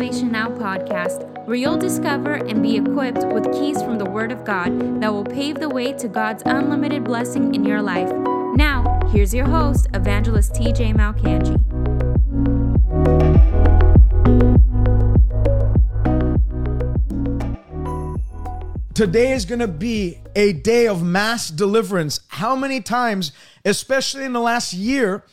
Salvation Now podcast, where you'll discover and be equipped with keys from the Word of God that will pave the way to God's unlimited blessing in your life. Now, here's your host, Evangelist TJ Malcangi. Today is going to be a day of mass deliverance. How many times, especially in the last year,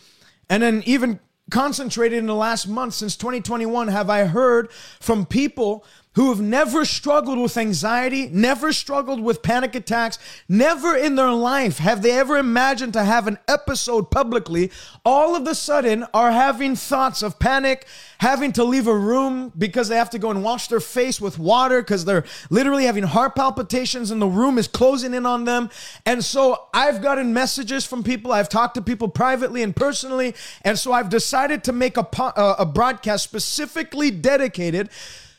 and then even concentrated in the last month since 2021, have I heard from people who have never struggled with anxiety, never struggled with panic attacks, never in their life have they ever imagined to have an episode publicly, all of a sudden are having thoughts of panic, having to leave a room because they have to go and wash their face with water because they're literally having heart palpitations and the room is closing in on them. And so I've gotten messages from people, I've talked to people privately and personally, and so I've decided to make a, po- uh, a broadcast specifically dedicated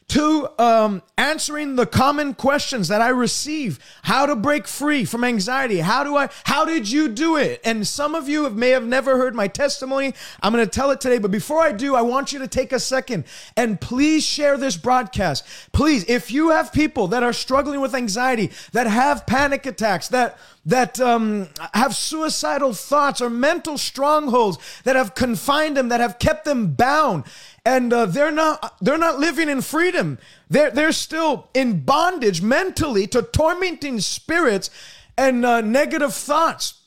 to um, answering the common questions that I receive. How to break free from anxiety? How do I? How did you do it? And some of you have, may have never heard my testimony. I'm going to tell it today, but before I do, I want you to take a second and please share this broadcast. Please, if you have people that are struggling with anxiety, that have panic attacks, that that um, have suicidal thoughts or mental strongholds that have confined them, that have kept them bound, and uh, they're not they're not living in freedom. They're they're still in bondage mentally to tormenting spirits and uh, negative thoughts.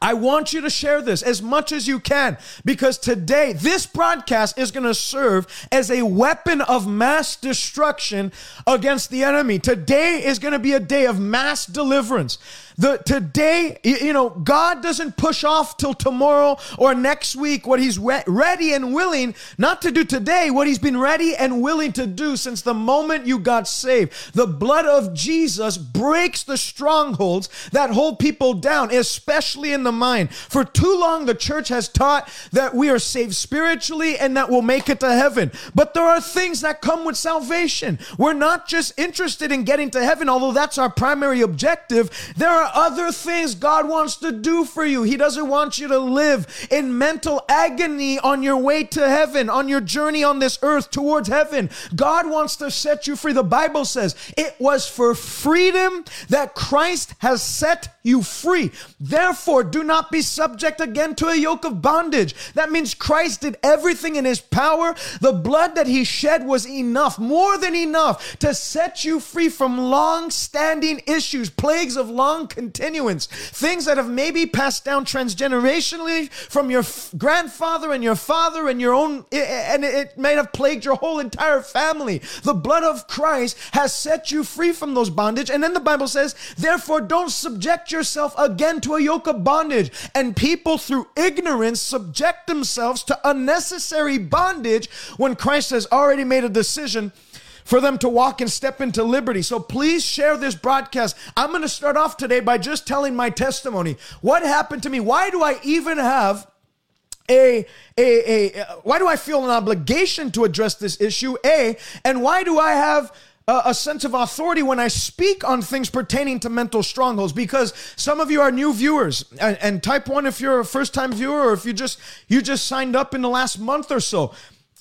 I want you to share this as much as you can because today, this broadcast is going to serve as a weapon of mass destruction against the enemy. Today is going to be a day of mass deliverance. The today, you know, God doesn't push off till tomorrow or next week what He's re- ready and willing not to do today, what He's been ready and willing to do since the moment you got saved. The blood of Jesus breaks the strongholds that hold people down, especially in the mind. For too long, the church has taught that we are saved spiritually and that we'll make it to heaven. But there are things that come with salvation. We're not just interested in getting to heaven, although that's our primary objective. There are other things God wants to do for you. He doesn't want you to live in mental agony on your way to heaven, on your journey on this earth towards heaven. God wants to set you free. The Bible says it was for freedom that Christ has set you free. Therefore, do not be subject again to a yoke of bondage. That means Christ did everything in his power. The blood that he shed was enough, more than enough, to set you free from long standing issues, plagues of long continuance, things that have maybe passed down transgenerationally from your f- grandfather and your father and your own, and it may have plagued your whole entire family. The blood of Christ has set you free from those bondage. And then the Bible says, therefore, don't subject yourself again to a yoke of bondage. And people, through ignorance, subject themselves to unnecessary bondage when Christ has already made a decision for them to walk and step into liberty. So please share this broadcast. I'm going to start off today by just telling my testimony. What happened to me? Why do I even have a, a, a, why do I feel an obligation to address this issue? A, and why do I have a, a, sense of authority when I speak on things pertaining to mental strongholds because some of you are new viewers and, and type one if you're a first time viewer or if you just you just signed up in the last month or so.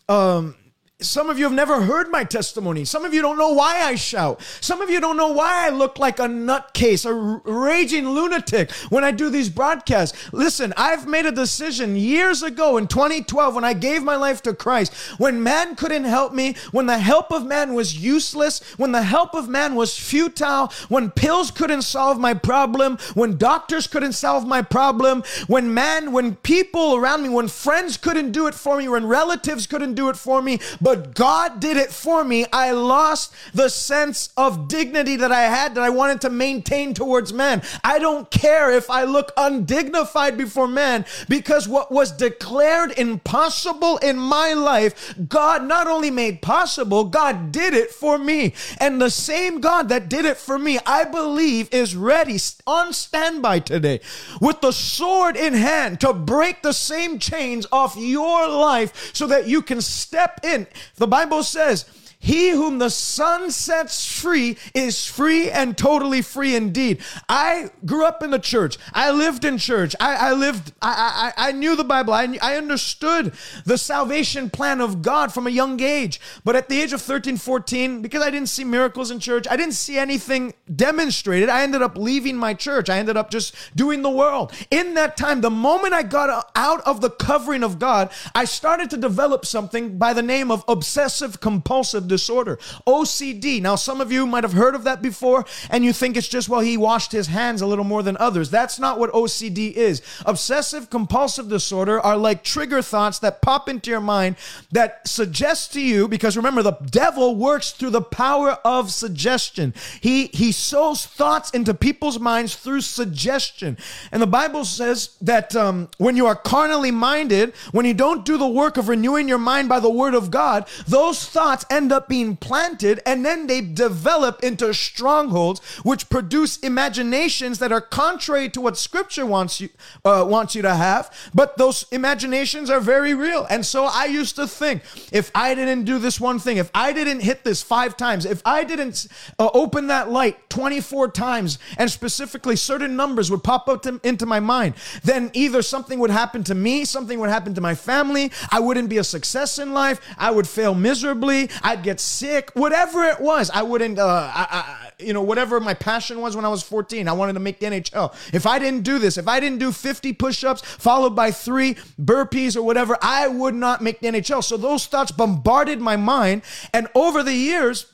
Um, some of you have never heard my testimony. Some of you don't know why I shout. Some of you don't know why I look like a nutcase, a raging lunatic when I do these broadcasts. Listen, I've made a decision years ago in 2012 when I gave my life to Christ, when man couldn't help me, when the help of man was useless, when the help of man was futile, when pills couldn't solve my problem, when doctors couldn't solve my problem, when man, when people around me, when friends couldn't do it for me, when relatives couldn't do it for me, but God did it for me. I lost the sense of dignity that I had that I wanted to maintain towards men. I don't care if I look undignified before men because what was declared impossible in my life, God not only made possible, God did it for me. And the same God that did it for me, I believe is ready on standby today with the sword in hand to break the same chains off your life so that you can step in the Bible says, He whom the Son sets free is free and totally free indeed. I grew up in the church. I lived in church. I, I lived, I, I, I knew the Bible. I, I understood the salvation plan of God from a young age. But at the age of 13, 14, because I didn't see miracles in church, I didn't see anything demonstrated. I ended up leaving my church. I ended up just doing the world. In that time, the moment I got out of the covering of God, I started to develop something by the name of obsessive compulsive disorder, OCD. Now, some of you might have heard of that before, and you think it's just, well, he washed his hands a little more than others. That's not what OCD is. Obsessive compulsive disorder are like trigger thoughts that pop into your mind that suggest to you, because remember, the devil works through the power of suggestion. He, he sows thoughts into people's minds through suggestion. And the Bible says that um, when you are carnally minded, when you don't do the work of renewing your mind by the word of God, those thoughts end up being planted and then they develop into strongholds which produce imaginations that are contrary to what scripture wants you uh, wants you to have, but those imaginations are very real. And so I used to think if I didn't do this one thing, if I didn't hit this 5 times, if I didn't uh, open that light 24 times and specifically certain numbers would pop up to, into my mind, then either something would happen to me, something would happen to my family, I wouldn't be a success in life, I would fail miserably, I'd get sick, whatever it was. I wouldn't, uh, I, I, you know, whatever my passion was when I was 14, I wanted to make the NHL. If I didn't do this, if I didn't do 50 push ups followed by three burpees or whatever, I would not make the NHL. So those thoughts bombarded my mind. And over the years,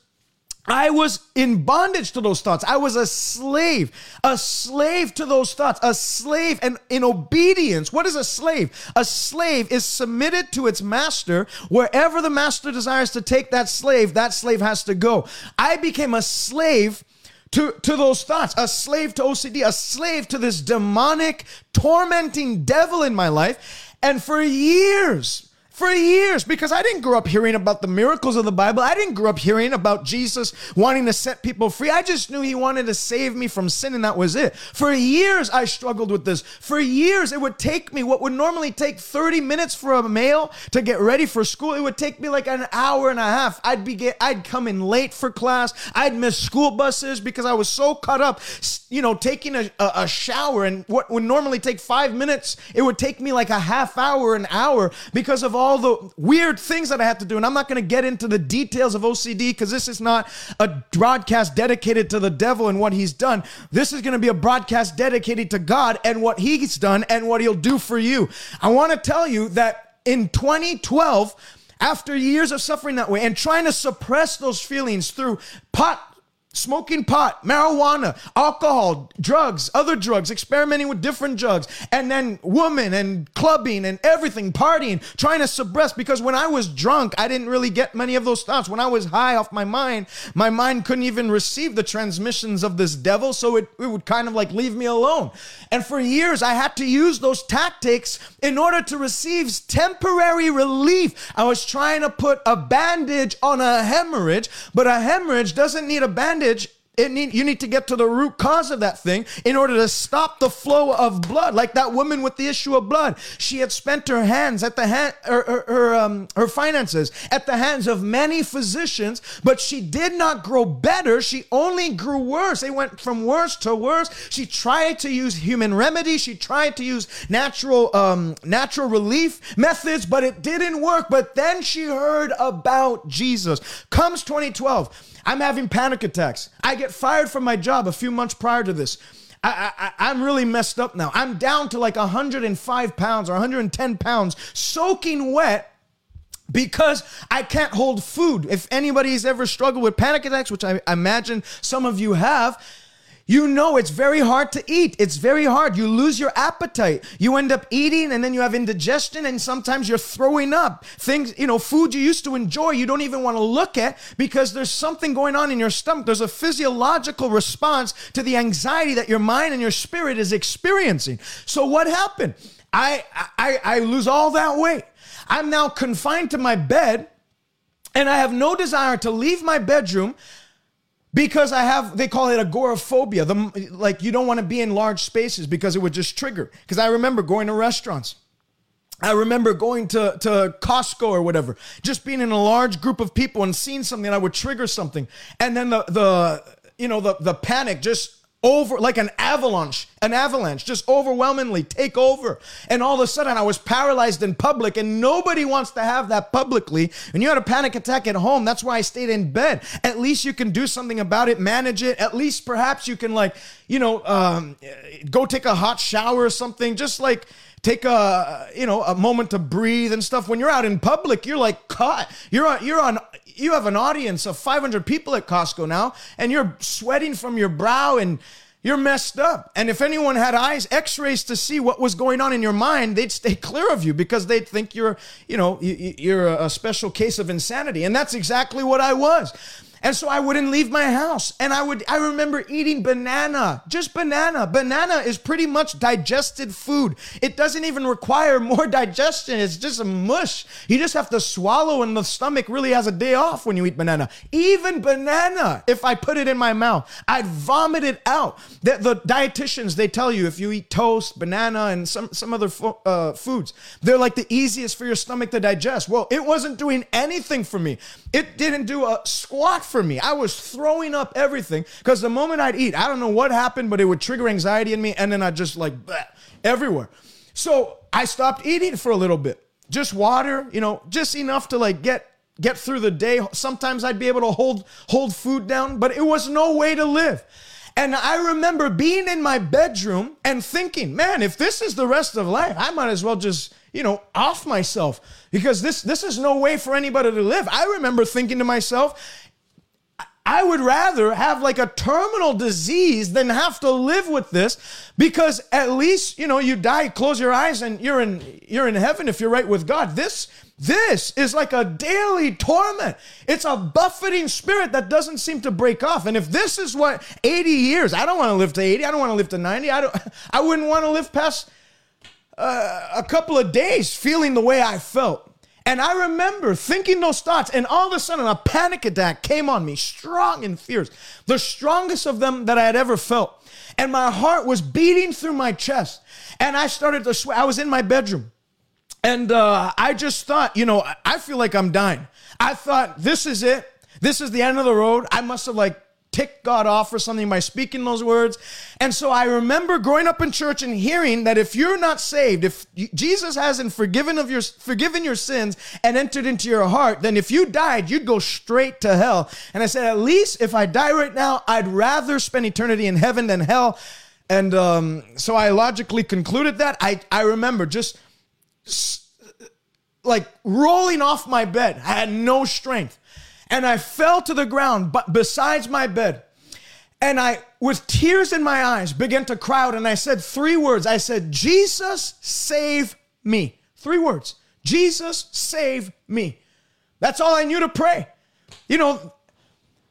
I was in bondage to those thoughts. I was a slave, a slave to those thoughts, a slave and in obedience. What is a slave? A slave is submitted to its master. Wherever the master desires to take that slave, that slave has to go. I became a slave to, to those thoughts, a slave to OCD, a slave to this demonic, tormenting devil in my life. And for years, for years because I didn't grow up hearing about the miracles of the Bible. I didn't grow up hearing about Jesus wanting to set people free. I just knew he wanted to save me from sin, and that was it. For years, I struggled with this. For years, it would take me what would normally take 30 minutes for a male to get ready for school. It would take me like an hour and a half. I'd be get, I'd come in late for class. I'd miss school buses because I was so caught up, you know, taking a, a, a shower. And what would normally take five minutes, it would take me like a half hour, an hour because of all all the weird things that I have to do. And I'm not going to get into the details of OCD because this is not a broadcast dedicated to the devil and what he's done. This is going to be a broadcast dedicated to God and what he's done and what he'll do for you. I want to tell you that in 2012, after years of suffering that way and trying to suppress those feelings through pot smoking pot, marijuana, alcohol, drugs, other drugs, experimenting with different drugs, and then women and clubbing and everything, partying, trying to suppress. Because when I was drunk, I didn't really get many of those thoughts. When I was high off my mind, my mind couldn't even receive the transmissions of this devil, so it, it would kind of like leave me alone. And for years, I had to use those tactics in order to receive temporary relief. I was trying to put a bandage on a hemorrhage, but a hemorrhage doesn't need a bandage bandage need, you need to get to the root cause of that thing in order to stop the flow of blood. Like that woman with the issue of blood, she had spent her hands at the hand, her, her, her, um, her finances at the hands of many physicians, but she did not grow better. She only grew worse. It went from worse to worse. She tried to use human remedy. She tried to use natural, um, natural relief methods, but it didn't work. But then she heard about Jesus. Comes 2012. I'm having panic attacks. I get fired from my job a few months prior to this. I, I, I'm really messed up now. I'm down to like 105 pounds or 110 pounds, soaking wet because I can't hold food. If anybody's ever struggled with panic attacks, which I imagine some of you have, you know it's very hard to eat. It's very hard. You lose your appetite. You end up eating and then you have indigestion and sometimes you're throwing up. Things, you know, food you used to enjoy, you don't even want to look at because there's something going on in your stomach. There's a physiological response to the anxiety that your mind and your spirit is experiencing. So what happened? I I I lose all that weight. I'm now confined to my bed and I have no desire to leave my bedroom because I have, they call it agoraphobia. The, like you don't want to be in large spaces because it would just trigger. Because I remember going to restaurants I remember going to, to Costco or whatever, just being in a large group of people and seeing something that would trigger something. And then the, the you know, the, the panic just over like an avalanche, an avalanche, just overwhelmingly take over. And all of a sudden I was paralyzed in public and nobody wants to have that publicly. And you had a panic attack at home. That's why I stayed in bed. At least you can do something about it, manage it. At least perhaps you can like, you know, um, go take a hot shower or something. Just like, take a you know a moment to breathe and stuff when you're out in public you're like caught you're on you're on you have an audience of 500 people at Costco now and you're sweating from your brow and you're messed up. And if anyone had eyes, x-rays to see what was going on in your mind, they'd stay clear of you because they'd think you're, you know, you're a special case of insanity. And that's exactly what I was. And so I wouldn't leave my house. And I would I remember eating banana, just banana. Banana is pretty much digested food. It doesn't even require more digestion. It's just a mush. You just have to swallow and the stomach really has a day off when you eat banana. Even banana, if I put it in my mouth, I'd vomit it out. The, the dietitians, they tell you if you eat toast, banana, and some, some other fo- uh, foods, they're like the easiest for your stomach to digest. Well, it wasn't doing anything for me. It didn't do a squat for me. I was throwing up everything because the moment I'd eat, I don't know what happened, but it would trigger anxiety in me, and then I'd just like bleh, everywhere. So I stopped eating for a little bit. Just water, you know, just enough to like get get through the day. Sometimes I'd be able to hold hold food down, but it was no way to live. And I remember being in my bedroom and thinking, man, if this is the rest of life, I might as well just, you know, off myself because this this is no way for anybody to live. I remember thinking to myself, I would rather have like a terminal disease than have to live with this because at least, you know, you die, close your eyes and you're in you're in heaven if you're right with God. This this is like a daily torment. It's a buffeting spirit that doesn't seem to break off. And if this is what 80 years, I don't want to live to 80, I don't want to live to 90. I don't I wouldn't want to live past uh, a couple of days feeling the way I felt. And I remember thinking those thoughts, and all of a sudden a panic attack came on me, strong and fierce, the strongest of them that I had ever felt. And my heart was beating through my chest. And I started to sweat. I was in my bedroom. And uh, I just thought, you know, I feel like I'm dying. I thought, this is it. This is the end of the road. I must have like tick God off or something by speaking those words. And so I remember growing up in church and hearing that if you're not saved, if Jesus hasn't forgiven of your forgiven your sins and entered into your heart, then if you died, you'd go straight to hell. And I said, at least if I die right now, I'd rather spend eternity in heaven than hell. And um, so I logically concluded that. I, I remember just like rolling off my bed. I had no strength and I fell to the ground but besides my bed. And I, with tears in my eyes, began to cry out. And I said three words. I said, Jesus, save me. Three words. Jesus, save me. That's all I knew to pray. You know,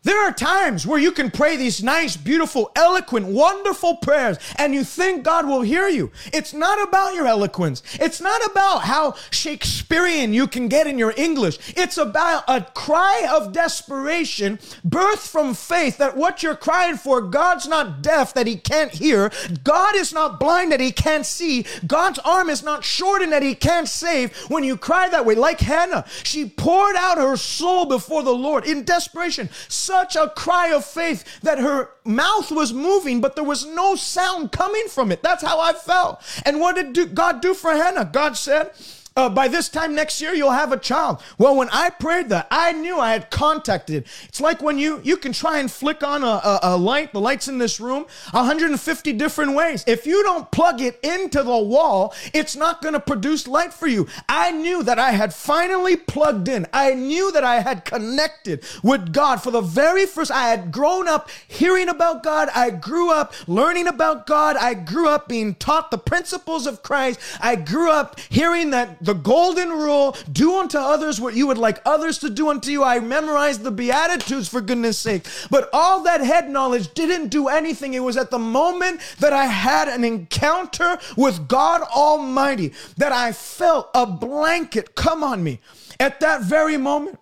there are times where you can pray these nice, beautiful, eloquent, wonderful prayers and you think God will hear you. It's not about your eloquence. It's not about how Shakespearean you can get in your English. It's about a cry of desperation birthed from faith that what you're crying for, God's not deaf that he can't hear. God is not blind that he can't see. God's arm is not shortened that he can't save. When you cry that way, like Hannah, she poured out her soul before the Lord in desperation such a cry of faith that her mouth was moving, but there was no sound coming from it. That's how I felt. And what did God do for Hannah? God said, uh, by this time next year you'll have a child. Well when i prayed that i knew i had contacted. It's like when you you can try and flick on a, a, a, light the lights in this room 150 different ways. If you don't plug it into the wall it's not going to produce light for you. I knew that i had finally plugged in. I knew that i had connected with god. For the very first i had grown up hearing about god. I grew up learning about god. I grew up being taught the principles of christ. I grew up hearing that the golden rule do unto others what you would like others to do unto you. I memorized the Beatitudes for goodness sake. But all that head knowledge didn't do anything. It was at the moment that I had an encounter with God Almighty that I felt a blanket come on me at that very moment.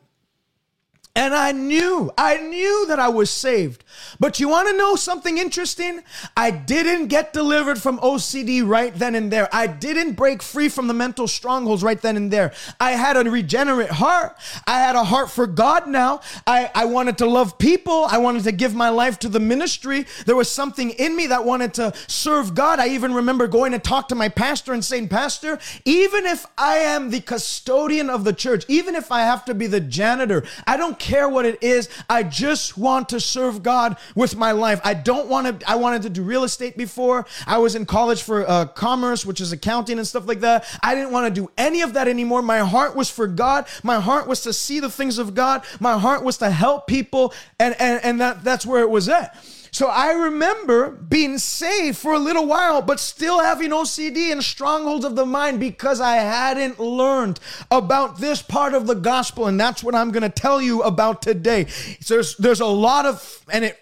And I knew, I knew that I was saved. But you want to know something interesting? I didn't get delivered from OCD right then and there. I didn't break free from the mental strongholds right then and there. I had a regenerate heart. I had a heart for God now. I, I wanted to love people. I wanted to give my life to the ministry. There was something in me that wanted to serve God. I even remember going to talk to my pastor and saying, Pastor, even if I am the custodian of the church, even if I have to be the janitor, I don't care what it is. I just want to serve God with my life. I don't want to, I wanted to do real estate before. I was in college for uh, commerce, which is accounting and stuff like that. I didn't want to do any of that anymore. My heart was for God. My heart was to see the things of God. My heart was to help people. And, and, and that, that's where it was at. So I remember being saved for a little while, but still having OCD and strongholds of the mind because I hadn't learned about this part of the gospel. And that's what I'm going to tell you about today. So there's, there's a lot of, and it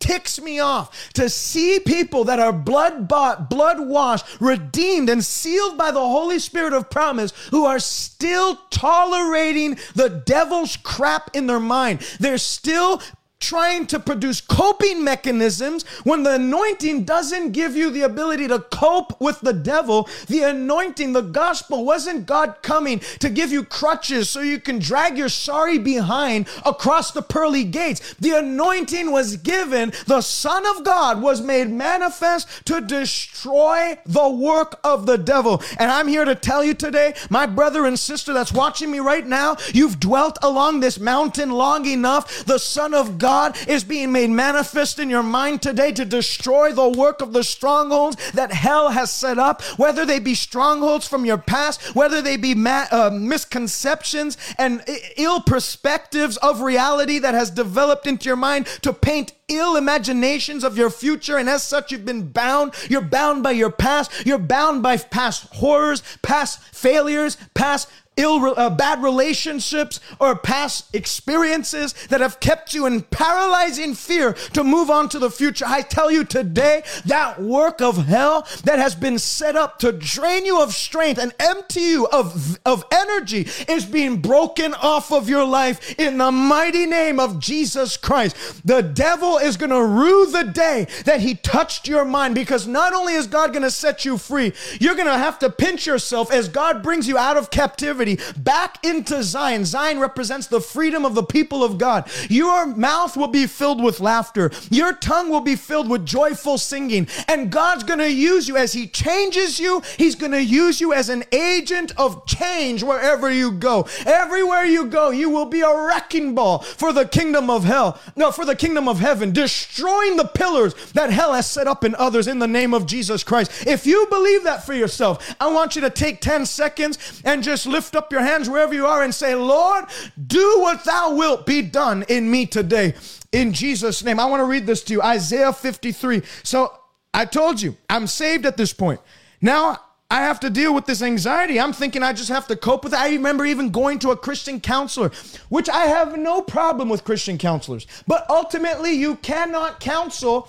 ticks me off to see people that are blood bought, blood washed, redeemed, and sealed by the Holy Spirit of promise who are still tolerating the devil's crap in their mind. They're still trying to produce coping mechanisms when the anointing doesn't give you the ability to cope with the devil. The anointing, the gospel, wasn't God coming to give you crutches so you can drag your sorry behind across the pearly gates. The anointing was given, the Son of God was made manifest to destroy the work of the devil. And I'm here to tell you today, my brother and sister that's watching me right now, you've dwelt along this mountain long enough. The Son of God God is being made manifest in your mind today to destroy the work of the strongholds that hell has set up, whether they be strongholds from your past, whether they be ma- uh, misconceptions and ill perspectives of reality that has developed into your mind to paint ill imaginations of your future, and as such, you've been bound. You're bound by your past. You're bound by past horrors, past failures, past ill, uh, bad relationships, or past experiences that have kept you in paralyzing fear to move on to the future. I tell you today, that work of hell that has been set up to drain you of strength and empty you of, of energy is being broken off of your life in the mighty name of Jesus Christ. The devil is going to rue the day that he touched your mind because not only is God going to set you free, you're going to have to pinch yourself as God brings you out of captivity back into Zion. Zion represents the freedom of the people of God. Your mouth will be filled with laughter, your tongue will be filled with joyful singing, and God's going to use you as He changes you. He's going to use you as an agent of change wherever you go. Everywhere you go, you will be a wrecking ball for the kingdom of hell, no, for the kingdom of heaven, destroying the pillars that hell has set up in others in the name of Jesus Christ. If you believe that for yourself, I want you to take 10 seconds and just lift up up your hands wherever you are and say, Lord, do what thou wilt be done in me today. In Jesus' name. I want to read this to you Isaiah 53. So I told you, I'm saved at this point. Now I have to deal with this anxiety. I'm thinking I just have to cope with it. I remember even going to a Christian counselor, which I have no problem with Christian counselors. But ultimately, you cannot counsel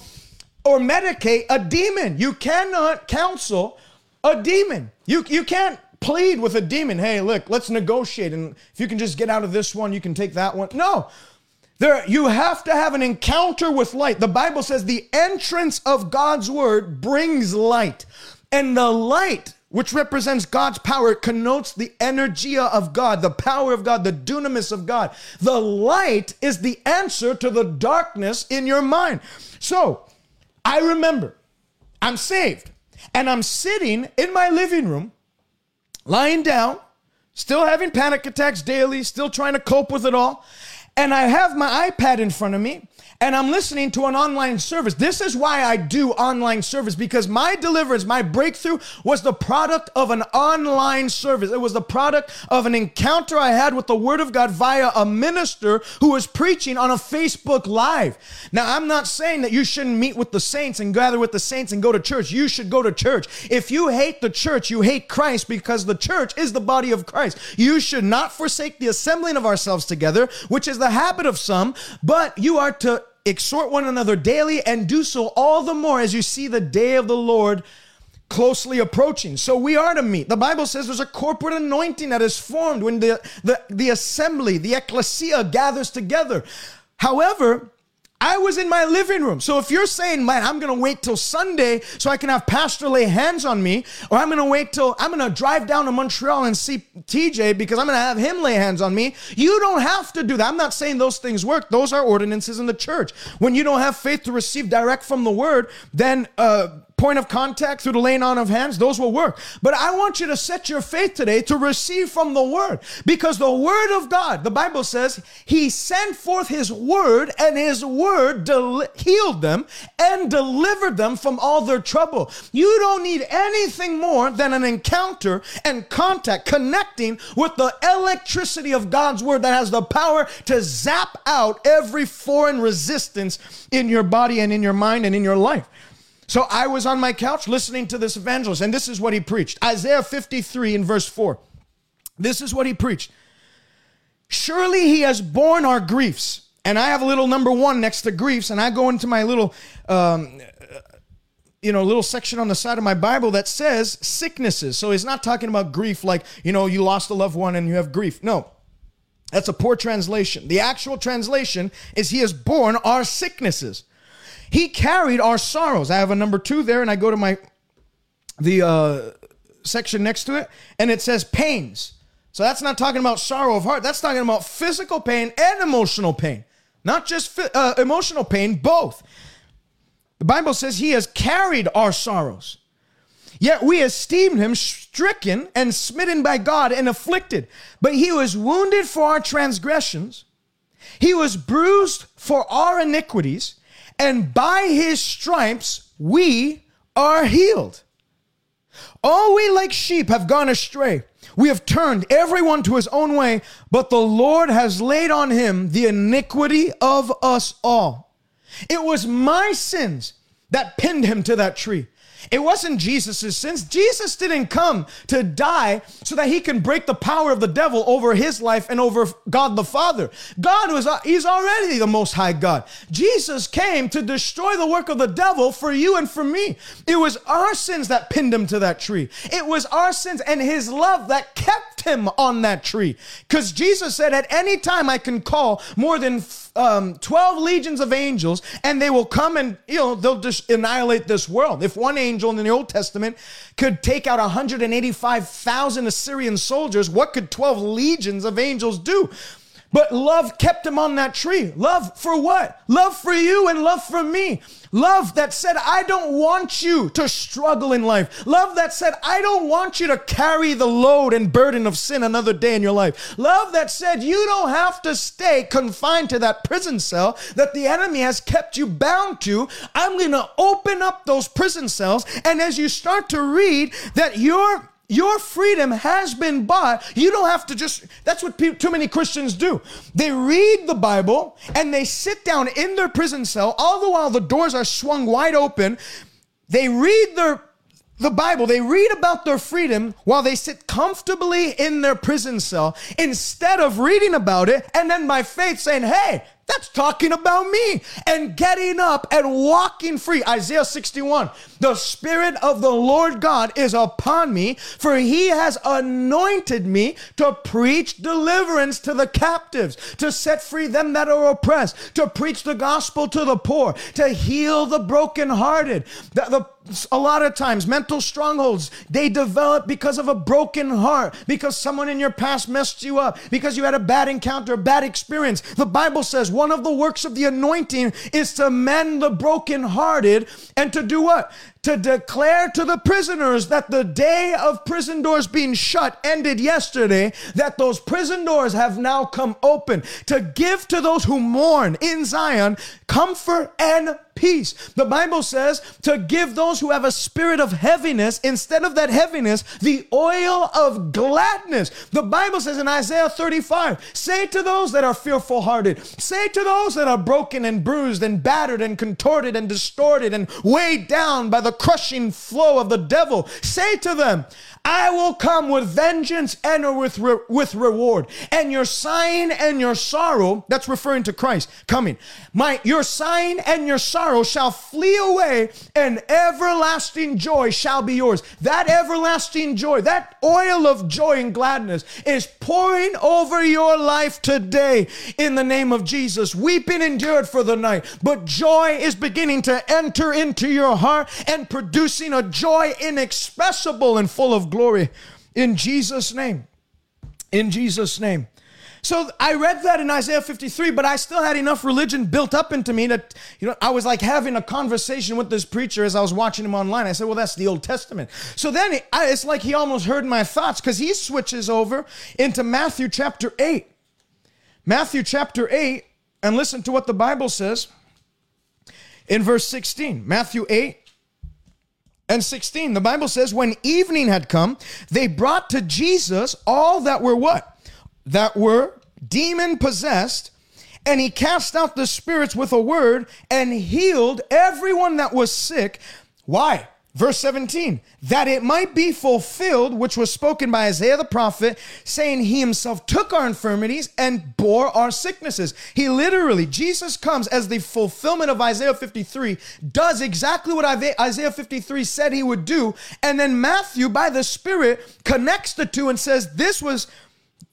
or medicate a demon. You cannot counsel a demon. You, you can't plead with a demon, hey, look, let's negotiate. And if you can just get out of this one, you can take that one. No. There, you have to have an encounter with light. The Bible says the entrance of God's word brings light. And the light, which represents God's power, connotes the energia of God, the power of God, the dunamis of God. The light is the answer to the darkness in your mind. So I remember I'm saved and I'm sitting in my living room lying down, still having panic attacks daily, still trying to cope with it all. And I have my iPad in front of me and I'm listening to an online service. This is why I do online service because my deliverance, my breakthrough was the product of an online service. It was the product of an encounter I had with the Word of God via a minister who was preaching on a Facebook Live. Now, I'm not saying that you shouldn't meet with the saints and gather with the saints and go to church. You should go to church. If you hate the church, you hate Christ because the church is the body of Christ. You should not forsake the assembling of ourselves together, which is the habit of some, but you are to exhort one another daily and do so all the more as you see the day of the Lord closely approaching. So we are to meet. The Bible says there's a corporate anointing that is formed when the, the, the assembly, the ecclesia gathers together. However, I was in my living room. So if you're saying, man, I'm going to wait till Sunday so I can have Pastor lay hands on me, or I'm going to wait till I'm going to drive down to Montreal and see TJ because I'm going to have him lay hands on me, you don't have to do that. I'm not saying those things work. Those are ordinances in the church. When you don't have faith to receive direct from the word, then, uh, point of contact through the laying on of hands, those will work. But I want you to set your faith today to receive from the word because the word of God, the Bible says, he sent forth his word and his word del- healed them and delivered them from all their trouble. You don't need anything more than an encounter and contact connecting with the electricity of God's word that has the power to zap out every foreign resistance in your body and in your mind and in your life. So I was on my couch listening to this evangelist, and this is what he preached Isaiah 53 in verse 4. This is what he preached. Surely he has borne our griefs. And I have a little number one next to griefs, and I go into my little, um, you know, little section on the side of my Bible that says sicknesses. So he's not talking about grief like, you know, you lost a loved one and you have grief. No, that's a poor translation. The actual translation is he has borne our sicknesses. He carried our sorrows. I have a number two there, and I go to my the uh, section next to it, and it says pains. So that's not talking about sorrow of heart. That's talking about physical pain and emotional pain, not just uh, emotional pain, both. The Bible says he has carried our sorrows. Yet we esteemed him stricken and smitten by God and afflicted. But he was wounded for our transgressions, he was bruised for our iniquities and by his stripes we are healed. All we like sheep have gone astray. We have turned everyone to his own way, but the Lord has laid on him the iniquity of us all. It was my sins that pinned him to that tree. It wasn't Jesus' sins. Jesus didn't come to die so that he can break the power of the devil over his life and over God the Father. God was, uh, he's already the most high God. Jesus came to destroy the work of the devil for you and for me. It was our sins that pinned him to that tree. It was our sins and his love that kept him on that tree. Because Jesus said, at any time I can call more than um, 12 legions of angels and they will come and, you know, they'll just annihilate this world. If one angel in the Old Testament could take out 185,000 Assyrian soldiers, what could 12 legions of angels do? But love kept him on that tree. Love for what? Love for you and love for me. Love that said, I don't want you to struggle in life. Love that said, I don't want you to carry the load and burden of sin another day in your life. Love that said, you don't have to stay confined to that prison cell that the enemy has kept you bound to. I'm going to open up those prison cells. And as you start to read that you're your freedom has been bought. You don't have to just, that's what pe- too many Christians do. They read the Bible and they sit down in their prison cell, all the while the doors are swung wide open. They read their the Bible, they read about their freedom while they sit comfortably in their prison cell instead of reading about it and then by faith saying, Hey, that's talking about me and getting up and walking free. Isaiah 61. The Spirit of the Lord God is upon me, for he has anointed me to preach deliverance to the captives, to set free them that are oppressed, to preach the gospel to the poor, to heal the brokenhearted. The, the a lot of times mental strongholds they develop because of a broken heart because someone in your past messed you up because you had a bad encounter a bad experience. The bible says one of the works of the anointing is to mend the brokenhearted and to do what? To declare to the prisoners that the day of prison doors being shut ended yesterday, that those prison doors have now come open, to give to those who mourn in Zion comfort and peace. The Bible says to give those who have a spirit of heaviness, instead of that heaviness, the oil of gladness. The Bible says in Isaiah 35 say to those that are fearful hearted, say to those that are broken and bruised and battered and contorted and distorted and weighed down by the crushing flow of the devil, say to them, I will come with vengeance and with, re- with reward. And your sign and your sorrow, that's referring to Christ coming. My, your sign and your sorrow shall flee away and everlasting joy shall be yours. That everlasting joy, that oil of joy and gladness is pouring over your life today in the name of Jesus. Weeping endured for the night, but joy is beginning to enter into your heart and producing a joy inexpressible and full of glory in Jesus' name. In Jesus' name. So I read that in Isaiah 53, but I still had enough religion built up into me that, you know, I was like having a conversation with this preacher as I was watching him online. I said, well, that's the Old Testament. So then it's like he almost heard my thoughts because he switches over into Matthew chapter 8. Matthew chapter 8, and listen to what the Bible says in verse 16. Matthew 8, and 16. The Bible says, when evening had come, they brought to Jesus all that were what? That were demon possessed, and he cast out the spirits with a word and healed everyone that was sick. Why? Verse 17, that it might be fulfilled, which was spoken by Isaiah the prophet, saying, He himself took our infirmities and bore our sicknesses. He literally, Jesus comes as the fulfillment of Isaiah 53, does exactly what Isaiah 53 said he would do. And then Matthew, by the Spirit, connects the two and says, This was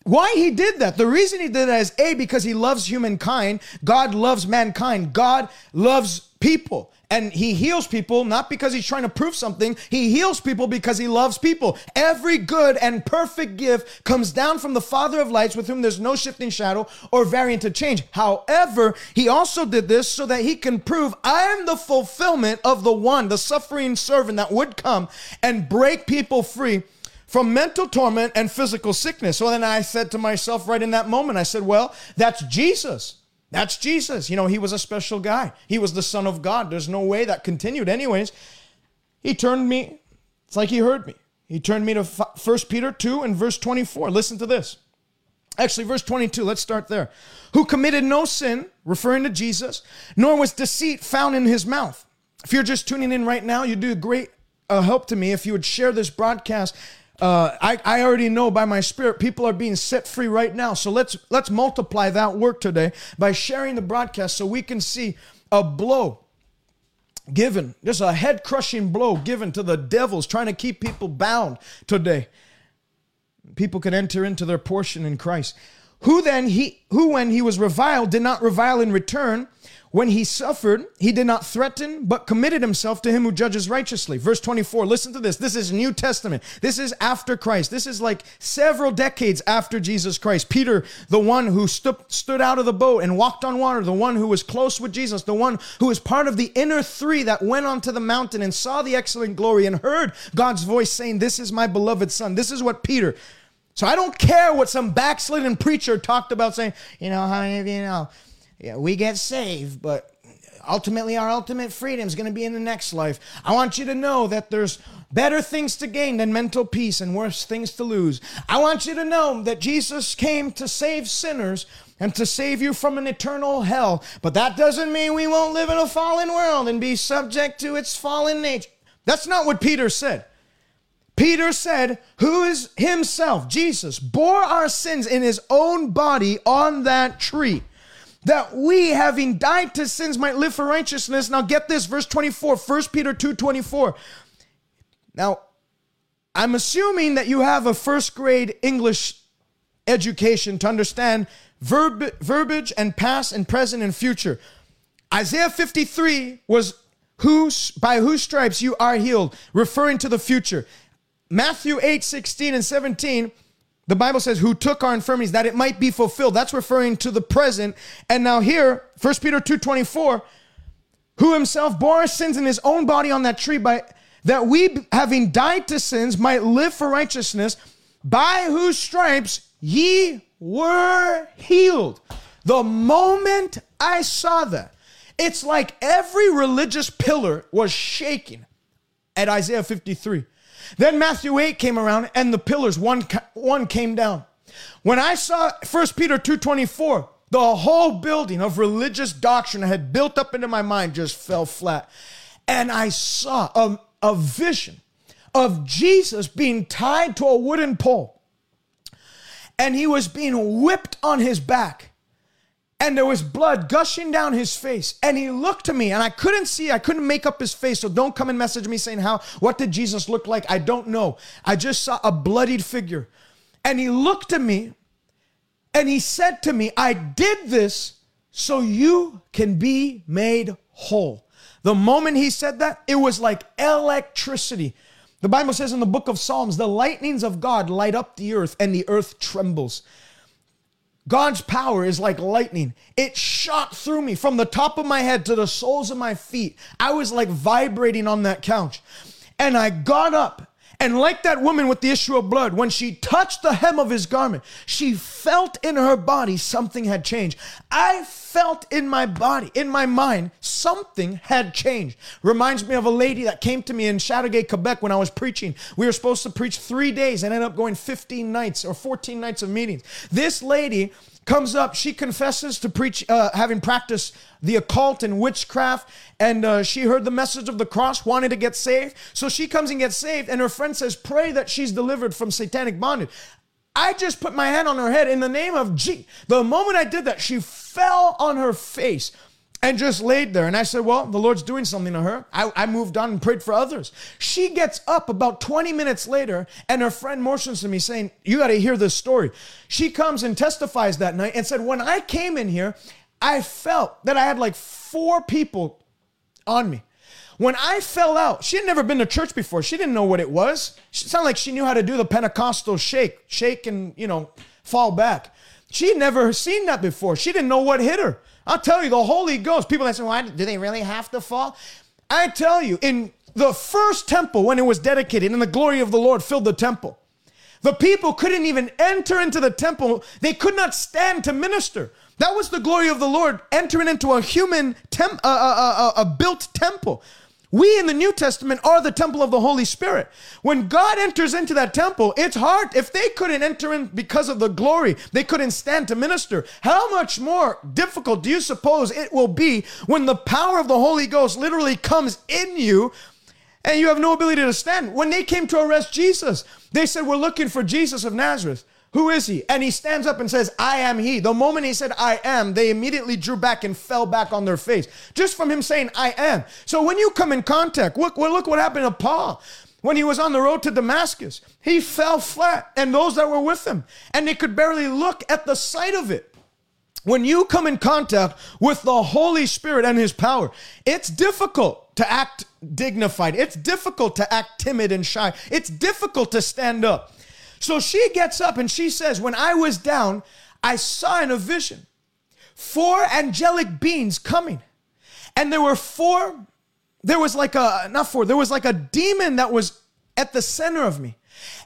why he did that. The reason he did that is A, because he loves humankind. God loves mankind. God loves people. And he heals people not because he's trying to prove something. He heals people because he loves people. Every good and perfect gift comes down from the Father of lights with whom there's no shifting shadow or variant of change. However, he also did this so that he can prove I'm the fulfillment of the one, the suffering servant that would come and break people free from mental torment and physical sickness. So then I said to myself right in that moment, I said, well, that's Jesus. That's Jesus. You know, he was a special guy. He was the Son of God. There's no way that continued. Anyways, he turned me, it's like he heard me. He turned me to 1 Peter 2 and verse 24. Listen to this. Actually, verse 22, let's start there. Who committed no sin, referring to Jesus, nor was deceit found in his mouth. If you're just tuning in right now, you'd do a great uh, help to me if you would share this broadcast uh, I, I already know by my spirit people are being set free right now. So let's let's multiply that work today by sharing the broadcast so we can see a blow given, just a head crushing blow given to the devils trying to keep people bound today. People can enter into their portion in Christ. Who then he who when he was reviled did not revile in return when he suffered, he did not threaten, but committed himself to him who judges righteously. Verse 24, listen to this. This is New Testament. This is after Christ. This is like several decades after Jesus Christ. Peter, the one who stu- stood out of the boat and walked on water, the one who was close with Jesus, the one who was part of the inner three that went onto the mountain and saw the excellent glory and heard God's voice saying, This is my beloved son. This is what Peter. So I don't care what some backslidden preacher talked about saying, you know, how many of you know? Yeah, we get saved, but ultimately our ultimate freedom is going to be in the next life. I want you to know that there's better things to gain than mental peace and worse things to lose. I want you to know that Jesus came to save sinners and to save you from an eternal hell. But that doesn't mean we won't live in a fallen world and be subject to its fallen nature. That's not what Peter said. Peter said, Who is himself, Jesus, bore our sins in his own body on that tree that we having died to sins might live for righteousness. Now get this, verse 24, 1 Peter 2 24. Now, I'm assuming that you have a first grade English education to understand verb, verbiage and past and present and future. Isaiah 53 was whose by whose stripes you are healed, referring to the future. Matthew 8, 16 and 17 the Bible says, who took our infirmities that it might be fulfilled. That's referring to the present. And now here, 1 Peter 2.24, who himself bore our sins in his own body on that tree by that we, having died to sins, might live for righteousness, by whose stripes ye were healed. The moment I saw that, it's like every religious pillar was shaking at Isaiah 53. Then Matthew 8 came around and the pillars, one, one came down. When I saw 1 Peter 2.24, the whole building of religious doctrine I had built up into my mind just fell flat. And I saw a, a vision of Jesus being tied to a wooden pole and he was being whipped on his back and there was blood gushing down his face. And he looked to me and i couldn't see i couldn't make up his face. So don't come and message me saying how what did jesus look like? I don't know. I just saw a bloodied figure. And he looked at me and he said to me i did this so you can be made whole. The moment he said that it was like electricity. The bible says in the book of psalms the lightnings of god light up the earth and the earth trembles God's power is like lightning. It shot through me from the top of my head to the soles of my feet. I was like vibrating on that couch. And I got up. And like that woman with the issue of blood, when she touched the hem of his garment, she felt in her body something had changed. I felt in my body, in my mind, something had changed. Reminds me of a lady that came to me in Chateauguay, Quebec when I was preaching. We were supposed to preach three days and ended up going 15 nights or 14 nights of meetings. This lady comes up. She confesses to preach, uh, having practiced the occult and witchcraft, and uh, she heard the message of the cross, wanted to get saved. So she comes and gets saved, and her friend says, Pray that she's delivered from satanic bondage. I just put my hand on her head in the name of G. The moment I did that, she fell on her face and just laid there. And I said, Well, the Lord's doing something to her. I, I, moved on and prayed for others. She gets up about 20 minutes later, and her friend motions to me saying, You got to hear this story. She comes and testifies that night and said, When I came in here, I felt that I had like four people on me. When I fell out, she had never been to church before. She didn't know what it was. It sounded like she knew how to do the Pentecostal shake, shake and, you know, fall back. She'd never seen that before. She didn't know what hit her. I'll tell you, the Holy Ghost, people that say, why do they really have to fall? I tell you, in the first temple, when it was dedicated and the glory of the Lord filled the temple, the people couldn't even enter into the temple. They could not stand to minister. That was the glory of the Lord entering into a human, temp, uh, uh, uh, a built temple. We in the New Testament are the temple of the Holy Spirit. When God enters into that temple, it's hard. If they couldn't enter in because of the glory, they couldn't stand to minister. How much more difficult do you suppose it will be when the power of the Holy Ghost literally comes in you and you have no ability to stand? When they came to arrest Jesus, they said, We're looking for Jesus of Nazareth. Who is he? And he stands up and says, I am he. The moment he said, I am, they immediately drew back and fell back on their face just from him saying, I am. So when you come in contact, look, well, look what happened to Paul. When he was on the road to Damascus, he fell flat, and those that were with him, and they could barely look at the sight of it. When you come in contact with the Holy Spirit and his power, it's difficult to act dignified. It's difficult to act timid and shy. It's difficult to stand up. So she gets up and she says, When I was down, I saw in a vision four angelic beings coming. And there were four, there was like a, not four, there was like a demon that was at the center of me.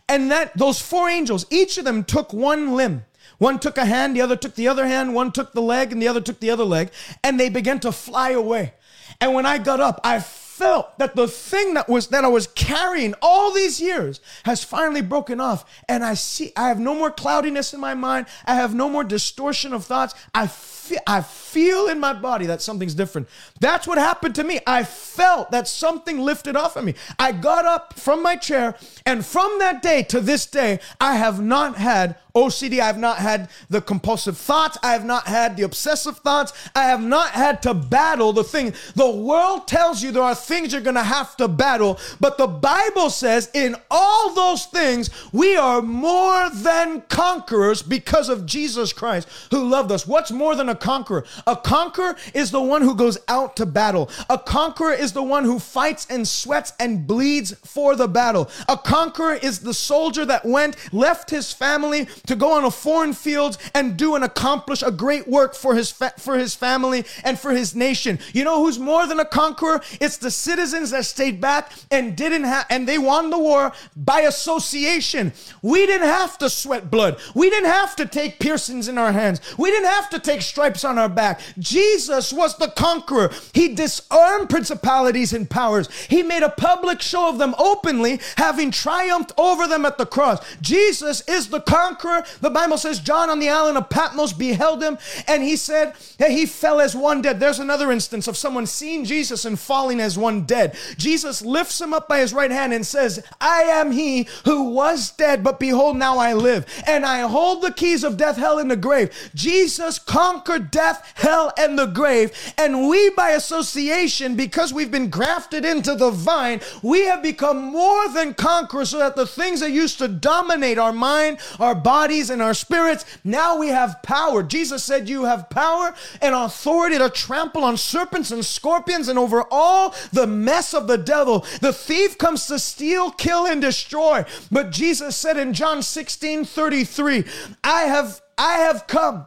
And that those four angels, each of them took one limb. One took a hand, the other took the other hand, one took the leg, and the other took the other leg, and they began to fly away. And when I got up, I felt that the thing that was that I was carrying all these years has finally broken off and I see I have no more cloudiness in my mind. I have no more distortion of thoughts. I feel I feel in my body that something's different that's what happened to me I felt that something lifted off of me I got up from my chair and from that day to this day I have not had OCD. I have not had the compulsive thoughts. I have not had the obsessive thoughts. I have not had to battle the thing. The world tells you there are things you're going to have to battle, but the Bible says in all those things, we are more than conquerors because of Jesus Christ who loved us. What's more than a conqueror? A conqueror is the one who goes out to battle. A conqueror is the one who fights and sweats and bleeds for the battle. A conqueror is the soldier that went, left his family, to go on a foreign field and do and accomplish a great work for his fa- for his family and for his nation. You know who's more than a conqueror? It's the citizens that stayed back and didn't have and they won the war by association. We didn't have to sweat blood. We didn't have to take piercings in our hands. We didn't have to take on our back. Jesus was the conqueror. He disarmed principalities and powers. He made a public show of them openly, having triumphed over them at the cross. Jesus is the conqueror conqueror. The Bible says John on the island of Patmos beheld him and he said that he fell as one dead. There's another instance of someone seeing Jesus and falling as one dead. Jesus lifts him up by his right hand and says, I am he who was dead, but behold, now I live. And I hold the keys of death, hell, and the grave. Jesus conquered death, hell, and the grave. And we, by association, because we've been grafted into the vine, we have become more than conquerors so that the things that used to dominate our mind, our bodies, and our spirits, now we have power. Jesus said, You have power and authority to trample on serpents and scorpions and over all the mess of the devil. The thief comes to steal, kill, and destroy. But Jesus said in John 16 33, I have I have come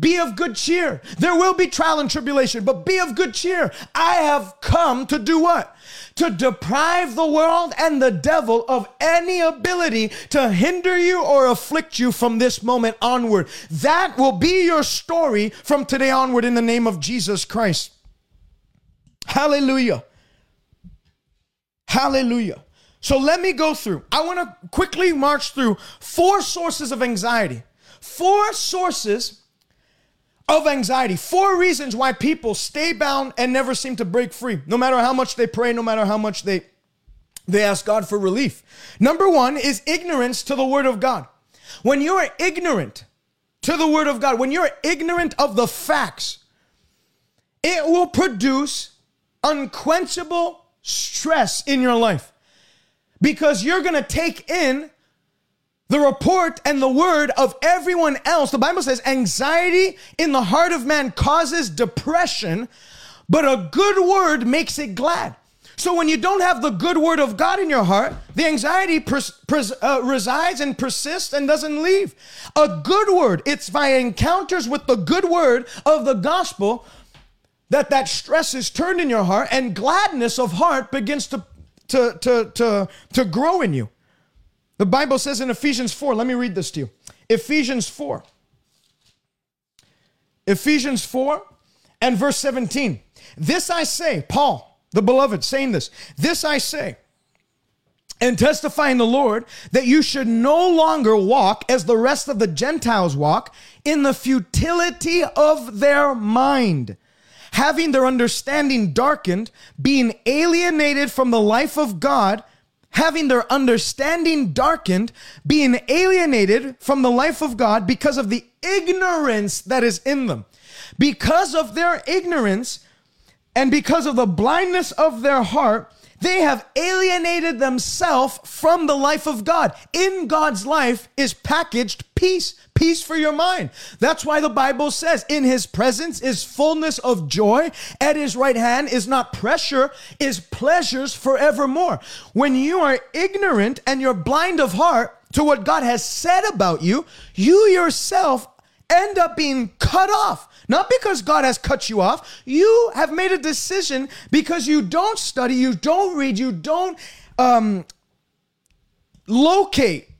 be of good cheer. There will be trial and tribulation, but be of good cheer. I have come to do what? To deprive the world and the devil of any ability to hinder you or afflict you from this moment onward. That will be your story from today onward in the name of Jesus Christ. Hallelujah. Hallelujah. So let me go through. I want to quickly march through four sources of anxiety. Four sources of anxiety. Four reasons why people stay bound and never seem to break free, no matter how much they pray, no matter how much they they ask God for relief. Number 1 is ignorance to the word of God. When you are ignorant to the word of God, when you're ignorant of the facts, it will produce unquenchable stress in your life because you're going to take in the report and the word of everyone else. The Bible says anxiety in the heart of man causes depression, but a good word makes it glad. So when you don't have the good word of God in your heart, the anxiety pers- pers- uh, resides and persists and doesn't leave. A good word, it's by encounters with the good word of the gospel that that stress is turned in your heart and gladness of heart begins to to to to to grow in you. The Bible says in Ephesians 4, let me read this to you. Ephesians 4. Ephesians 4 and verse 17. This I say, Paul, the beloved, saying this. This I say, and testify in the Lord that you should no longer walk as the rest of the Gentiles walk in the futility of their mind, having their understanding darkened, being alienated from the life of God having their understanding darkened, being alienated from the life of God because of the ignorance that is in them. Because of their ignorance and because of the blindness of their heart, they have alienated themselves from the life of God. In God's life is packaged peace, peace for your mind. That's why the Bible says, in his presence is fullness of joy. At his right hand is not pressure, is pleasures forevermore. When you are ignorant and you're blind of heart to what God has said about you, you yourself end up being cut off. Not because God has cut you off. You have made a decision because you don't study, you don't read, you don't um, locate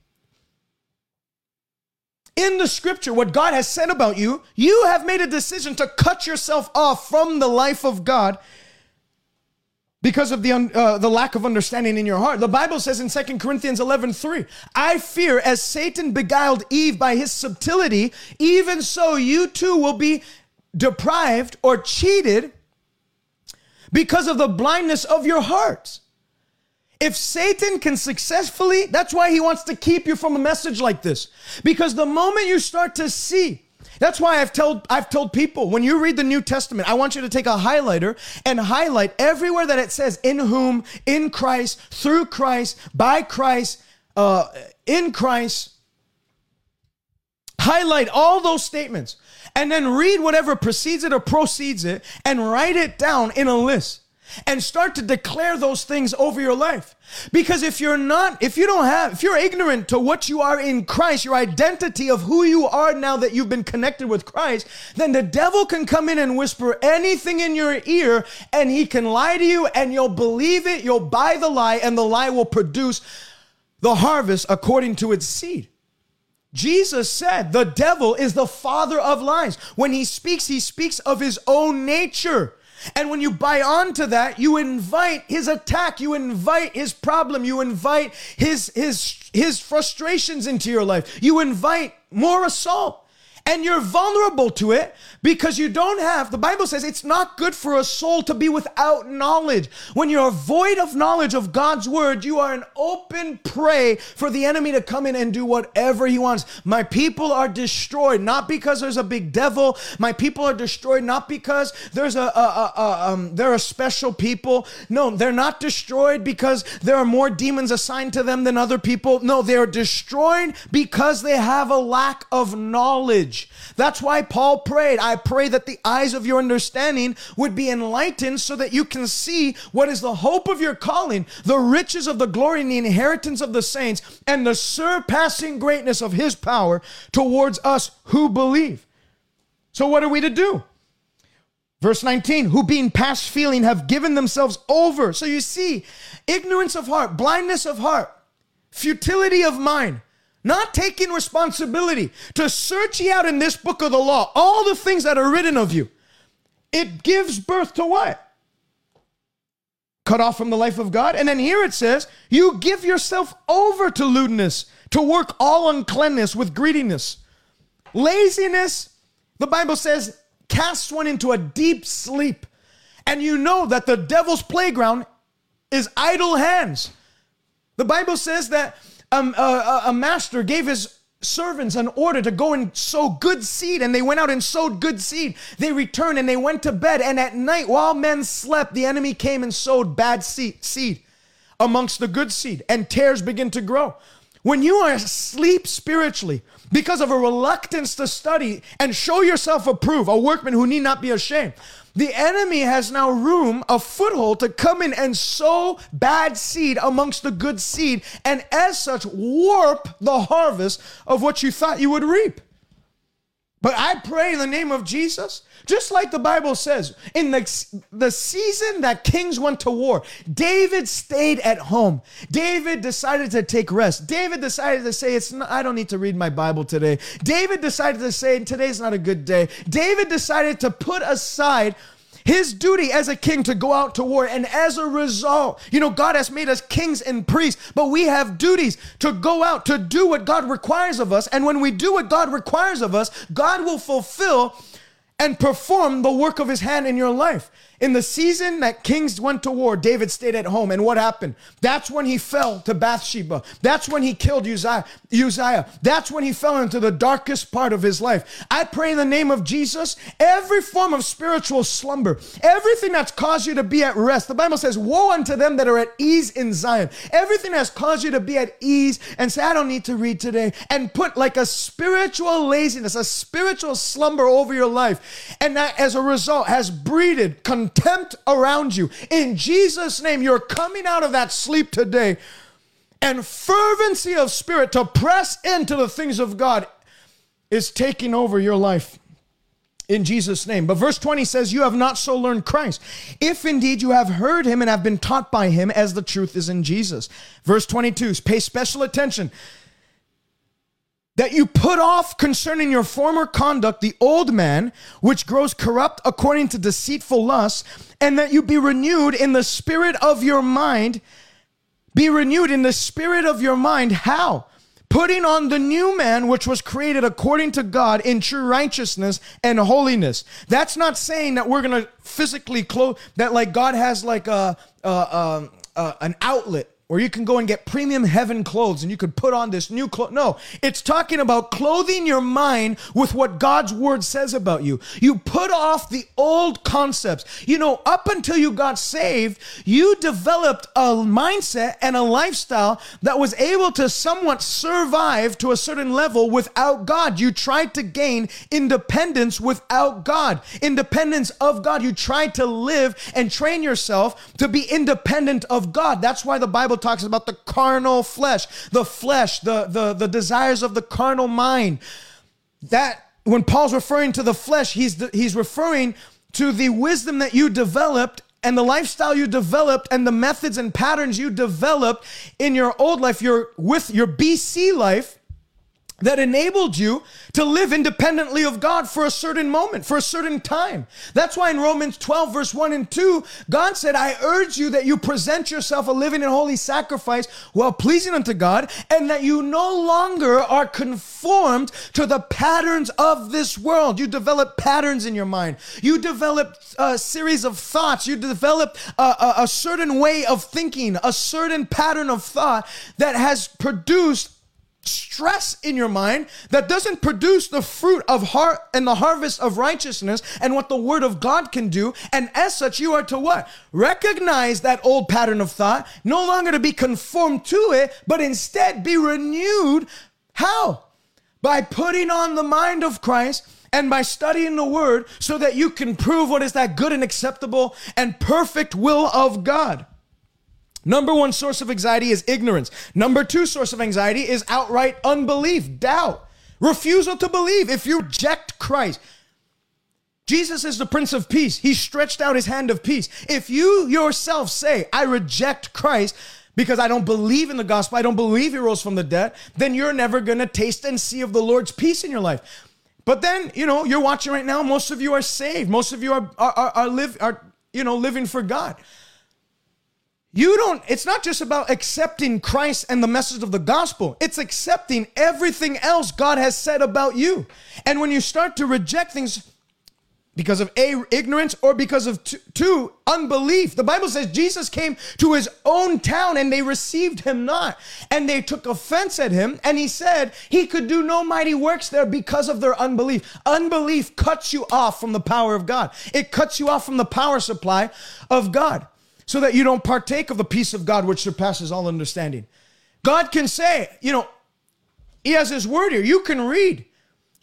in the scripture what God has said about you. You have made a decision to cut yourself off from the life of God because of the, uh, the lack of understanding in your heart. The Bible says in 2 Corinthians 11 3, I fear as Satan beguiled Eve by his subtlety, even so you too will be deprived or cheated because of the blindness of your hearts. If Satan can successfully, that's why he wants to keep you from a message like this. Because the moment you start to see that's why I've told I've told people when you read the New Testament, I want you to take a highlighter and highlight everywhere that it says in whom, in Christ, through Christ, by Christ, uh, in Christ. Highlight all those statements and then read whatever precedes it or proceeds it and write it down in a list and start to declare those things over your life. Because if you're not, if you don't have, if you're ignorant to what you are in Christ, your identity of who you are now that you've been connected with Christ, then the devil can come in and whisper anything in your ear and he can lie to you and you'll believe it, you'll buy the lie, and the lie will produce the harvest according to its seed. Jesus said the devil is the father of lies. When he speaks, he speaks of his own nature. And when you buy onto that, you invite his attack, you invite his problem, you invite his his his frustrations into your life. You invite more assault and you're vulnerable to it because you don't have, the Bible says it's not good for a soul to be without knowledge. When you're void of knowledge of God's word, you are an open prey for the enemy to come in and do whatever he wants. My people are destroyed not because there's a big devil. My people are destroyed not because there's a, a, a, a um, they're a special people. No, they're not destroyed because there are more demons assigned to them than other people. No, they're destroyed because they have a lack of knowledge. That's why Paul prayed, I pray that the eyes of your understanding would be enlightened so that you can see what is the hope of your calling, the riches of the glory and the inheritance of the saints, and the surpassing greatness of his power towards us who believe. So, what are we to do? Verse 19, who being past feeling have given themselves over. So you see, ignorance of heart, blindness of heart, futility of mind, not taking responsibility to search ye out in this book of the law all the things that are written of you. It gives birth to what? Cut off from the life of God. And then here it says, you give yourself over to lewdness, to work all uncleanness with greediness. Laziness, the Bible says, casts one into a deep sleep. And you know that the devil's playground is idle hands. The Bible says that um, a, a master gave his servants an order to go and sow good seed, and they went out and sowed good seed. They returned and they went to bed, and at night, while men slept, the enemy came and sowed bad seed amongst the good seed, and tares begin to grow. When you are asleep spiritually because of a reluctance to study and show yourself approved, a workman who need not be ashamed, the enemy has now room, a foothold to come in and sow bad seed amongst the good seed, and as such, warp the harvest of what you thought you would reap. But I pray in the name of Jesus, just like the Bible says, in the, the season that kings went to war, David stayed at home. David decided to take rest. David decided to say, "It's not, I don't need to read my Bible today." David decided to say, "Today's not a good day." David decided to put aside his duty as a king to go out to war. And as a result, you know, God has made us kings and priests, but we have duties to go out to do what God requires of us. And when we do what God requires of us, God will fulfill and perform the work of his hand in your life. In the season that kings went to war, David stayed at home. And what happened? That's when he fell to Bathsheba. That's when he killed Uzziah. Uzziah. That's when he fell into the darkest part of his life. I pray in the name of Jesus, every form of spiritual slumber, everything that's caused you to be at rest. The Bible says, Woe unto them that are at ease in Zion. Everything that's caused you to be at ease and say, I don't need to read today, and put like a spiritual laziness, a spiritual slumber over your life. And that as a result has breeded contempt around you. In Jesus' name, you're coming out of that sleep today. And fervency of spirit to press into the things of God is taking over your life in Jesus' name. But verse 20 says, You have not so learned Christ, if indeed you have heard him and have been taught by him as the truth is in Jesus. Verse 22, pay special attention that you put off concerning your former conduct the old man, which grows corrupt according to deceitful lusts, and that you be renewed in the spirit of your mind. Be renewed in the spirit of your mind. How? Putting on the new man, which was created according to God in true righteousness and holiness. That's not saying that we're to physically clothe, that like God has like a, a, a, a an outlet or you can go and get premium heaven clothes and you could put on this new clothes. No, it's talking about clothing your mind with what God's word says about you. You put off the old concepts. You know, up until you got saved, you developed a mindset and a lifestyle that was able to somewhat survive to a certain level without God. You tried to gain independence without God, independence of God. You tried to live and train yourself to be independent of God. That's why the Bible Bible talks about the carnal flesh, the flesh, the, the, the desires of the carnal mind. That when Paul's referring to the flesh, he's, he's referring to the wisdom that you developed and the lifestyle you developed and the methods and patterns you developed in your old life, your with your BC life that enabled you to live independently of God for a certain moment, for a certain time. That's why in Romans 12, verse 1 and 2, God said, I urge you that you present yourself a living and holy sacrifice well pleasing unto God, and that you no longer are conformed to the patterns of this world. You develop patterns in your mind, you develop a series of thoughts, you develop a, a, a certain way of thinking, a certain pattern of thought that has produced stress in your mind that doesn't produce the fruit of heart and the harvest of righteousness and what the word of God can do. And as such, you are to what? Recognize that old pattern of thought, no longer to be conformed to it, but instead be renewed. How? By putting on the mind of Christ and by studying the word so that you can prove what is that good and acceptable and perfect will of God. Number one source of anxiety is ignorance. Number two source of anxiety is outright unbelief, doubt, refusal to believe. If you reject Christ, Jesus is the Prince of Peace. He stretched out his hand of peace. If you yourself say, I reject Christ, because I don't believe in the gospel, I don't believe he rose from the dead, then you're never gonna taste and see of the Lord's peace in your life. But then, you know, you're watching right now, most of you are saved. Most of you are are, are, are live are you know living for God. You don't, it's not just about accepting Christ and the message of the gospel. It's accepting everything else God has said about you. And when you start to reject things because of A, ignorance, or because of two, unbelief, the Bible says Jesus came to his own town and they received him not. And they took offense at him. And he said he could do no mighty works there because of their unbelief. Unbelief cuts you off from the power of God, it cuts you off from the power supply of God so that you don't partake of the peace of God which surpasses all understanding. God can say, you know, he has his word here. You can read.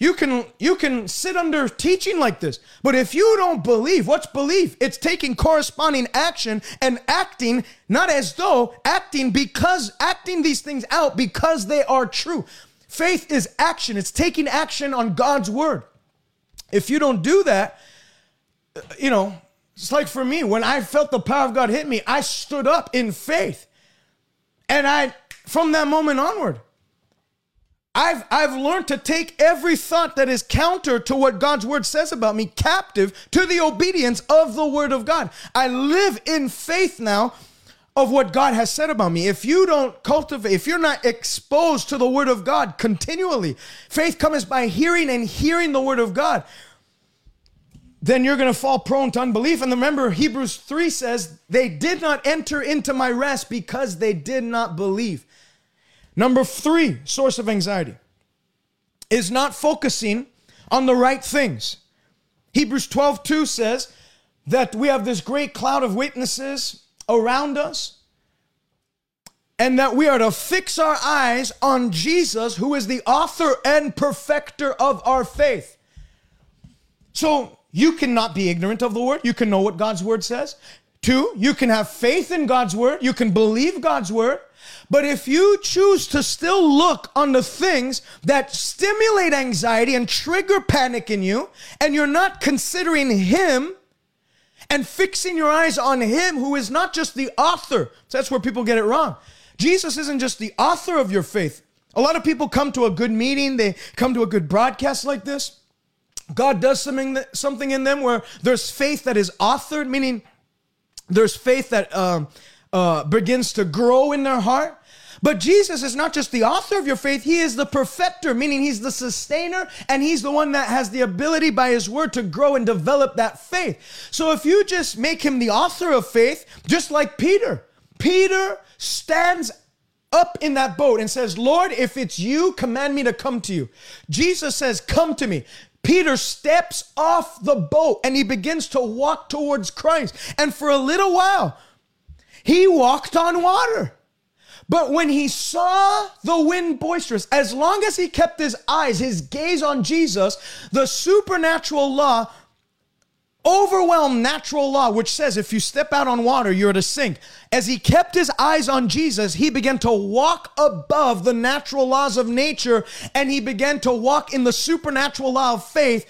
You can you can sit under teaching like this. But if you don't believe, what's belief? It's taking corresponding action and acting not as though acting because acting these things out because they are true. Faith is action. It's taking action on God's word. If you don't do that, you know, it's like for me, when I felt the power of God hit me, I stood up in faith. And I, from that moment onward, I've, I've learned to take every thought that is counter to what God's word says about me captive to the obedience of the word of God. I live in faith now of what God has said about me. If you don't cultivate, if you're not exposed to the word of God continually, faith comes by hearing and hearing the word of God then you're going to fall prone to unbelief. And remember, Hebrews 3 says, they did not enter into my rest because they did not believe. Number three, source of anxiety is not focusing on the right things. Hebrews 12 2 says that we have this great cloud of witnesses around us and that we are to fix our eyes on Jesus, who is the author and perfecter of our faith. So, you cannot be ignorant of the word. You can know what God's word says. Two, you can have faith in God's word. You can believe God's word. But if you choose to still look on the things that stimulate anxiety and trigger panic in you, and you're not considering Him and fixing your eyes on Him, who is not just the author, that's where people get it wrong. Jesus isn't just the author of your faith. A lot of people come to a good meeting, they come to a good broadcast like this, God does something something in them where there's faith that is authored, meaning there's faith that um, uh, begins to grow in their heart. But Jesus is not just the author of your faith, He is the perfecter, meaning He's the sustainer and He's the one that has the ability by His word to grow and develop that faith. So if you just make Him the author of faith, just like Peter, Peter stands up in that boat and says, Lord, if it's you, command me to come to you. Jesus says, Come to me. Peter steps off the boat and he begins to walk towards Christ. And for a little while, he walked on water. But when he saw the wind boisterous, as long as he kept his eyes, his gaze on Jesus, the supernatural law overwhelmed natural law, which says if you step out on water, you're to sink. As he kept his eyes on Jesus, he began to walk above the natural laws of nature and he began to walk in the supernatural law of faith.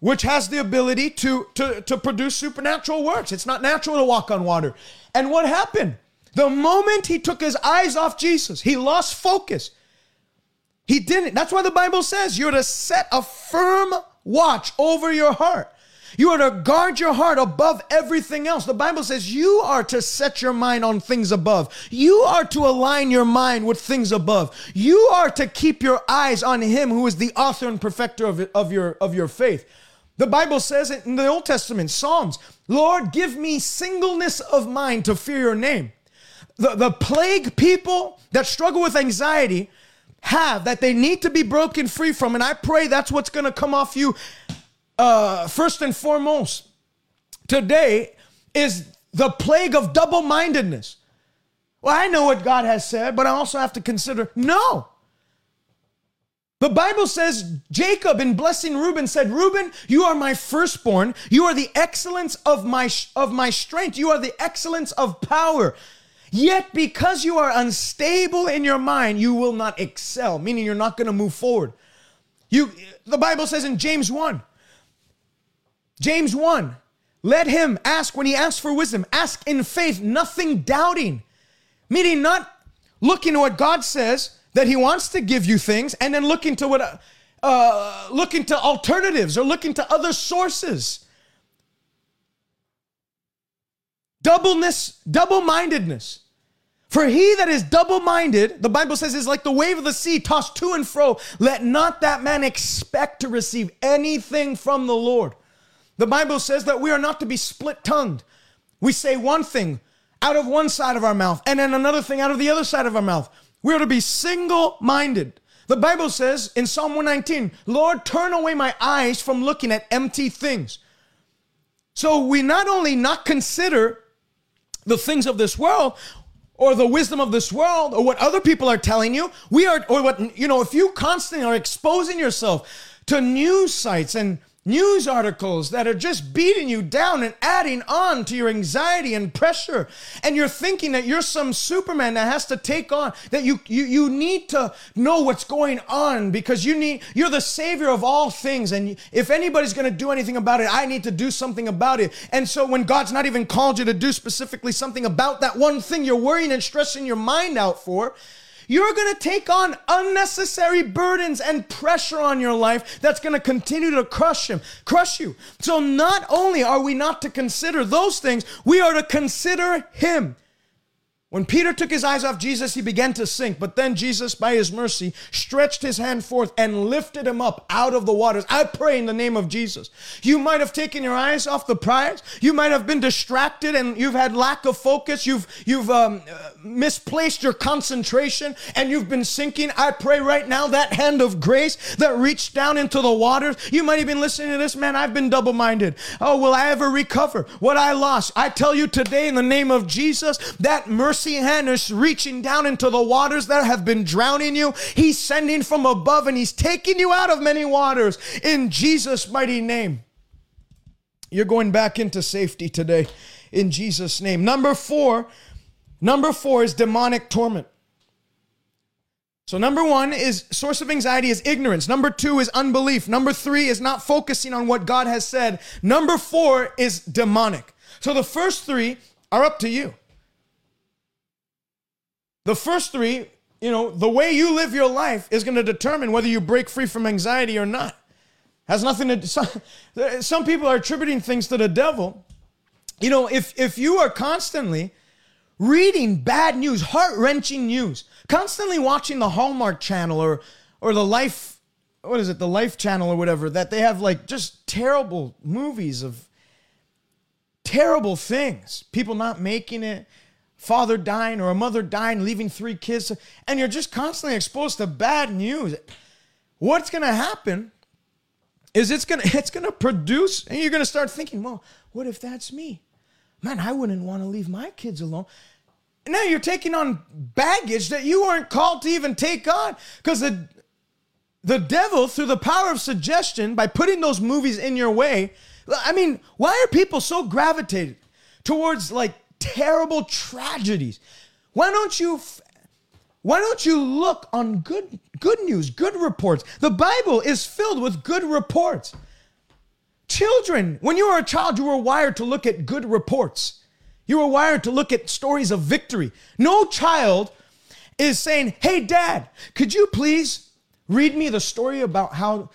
Which has the ability to, to, to produce supernatural works. It's not natural to walk on water. And what happened? The moment he took his eyes off Jesus, he lost focus. He didn't. That's why the Bible says you're to set a firm watch over your heart. You are to guard your heart above everything else. The Bible says you are to set your mind on things above. You are to align your mind with things above. You are to keep your eyes on Him who is the author and perfecter of, of, your, of your faith. The Bible says it in the Old Testament, Psalms, Lord, give me singleness of mind to fear your name. The, the plague people that struggle with anxiety have that they need to be broken free from. And I pray that's what's going to come off you uh, first and foremost. Today is the plague of double mindedness. Well, I know what God has said, but I also have to consider no. The Bible says Jacob in blessing Reuben said, "Reuben, you are my firstborn. You are the excellence of my of my strength. You are the excellence of power. Yet, because you are unstable in your mind, you will not excel, meaning you're not going to move forward. You, the Bible says in James 1, James 1, let him ask when he asks for wisdom, ask in faith, nothing doubting, meaning not looking to what God says that he wants to give you things and then looking to what, uh, looking to alternatives or looking to other sources. Doubleness, double mindedness. For he that is double minded, the Bible says, is like the wave of the sea tossed to and fro. Let not that man expect to receive anything from the Lord. The Bible says that we are not to be split tongued. We say one thing out of one side of our mouth and then another thing out of the other side of our mouth. We are to be single minded. The Bible says in Psalm 119, Lord, turn away my eyes from looking at empty things. So we not only not consider the things of this world, or the wisdom of this world or what other people are telling you. We are, or what, you know, if you constantly are exposing yourself to news sites and news articles that are just beating you down and adding on to your anxiety and pressure. And you're thinking that you're some superman that has to take on that you you, you need to know what's going on because you need you're the savior of all things. And if anybody's going to do anything about it i need to do something about it. And so when god's not even called you to do specifically something about that one thing you're worrying and stressing your mind out for you're going to take on unnecessary burdens and pressure on your life that's going to continue to crush him, crush you. So not only are we not to consider those things, we are to consider him. When Peter took his eyes off Jesus, he began to sink. But then Jesus, by his mercy, stretched his hand forth and lifted him up out of the waters. I pray in the name of Jesus. You might have taken your eyes off the prize. You might have been distracted and you've had lack of focus. You've, you've um, uh, misplaced your concentration and you've been sinking. I pray right now that hand of grace that reached down into the waters. You might have been listening to this, man. I've been double minded. Oh, will I ever recover what I lost? I tell you today in the name of Jesus, that mercy hand reaching down into the waters that have been drowning you. He's sending from above and He's taking you out of many waters in Jesus' mighty name. You're going back into safety today in Jesus' name. Number four, number four is demonic torment. So number one is source of anxiety is ignorance. Number two is unbelief. Number three is not focusing on what God has said. Number four is demonic. So the first three are up to you. The first three, you know, the way you live your life is going to determine whether you break free from anxiety or not. Has nothing to some, some people are attributing things to the devil. You know, if if you are constantly reading bad news, heart-wrenching news, constantly watching the Hallmark channel or or the Life what is it, the Life channel or whatever, that they have like just terrible movies of terrible things, people not making it, father dying or a mother dying, leaving three kids, and you're just constantly exposed to bad news, what's going to happen is it's going to it's going to produce and you're going to start thinking, "Well, what if that's me? Man, I wouldn't want to leave my kids alone." now you're taking on baggage that you weren't called to even take on because the the devil through the power of suggestion by putting those movies in your way i mean why are people so gravitated towards like terrible tragedies. Why don't you why don't you look on good good news, good reports? The Bible is filled with good reports. Children, when you were a child, you were wired to look at good reports. You were wired to look at stories of victory. No child is saying, "Hey dad, could you please read me the story about how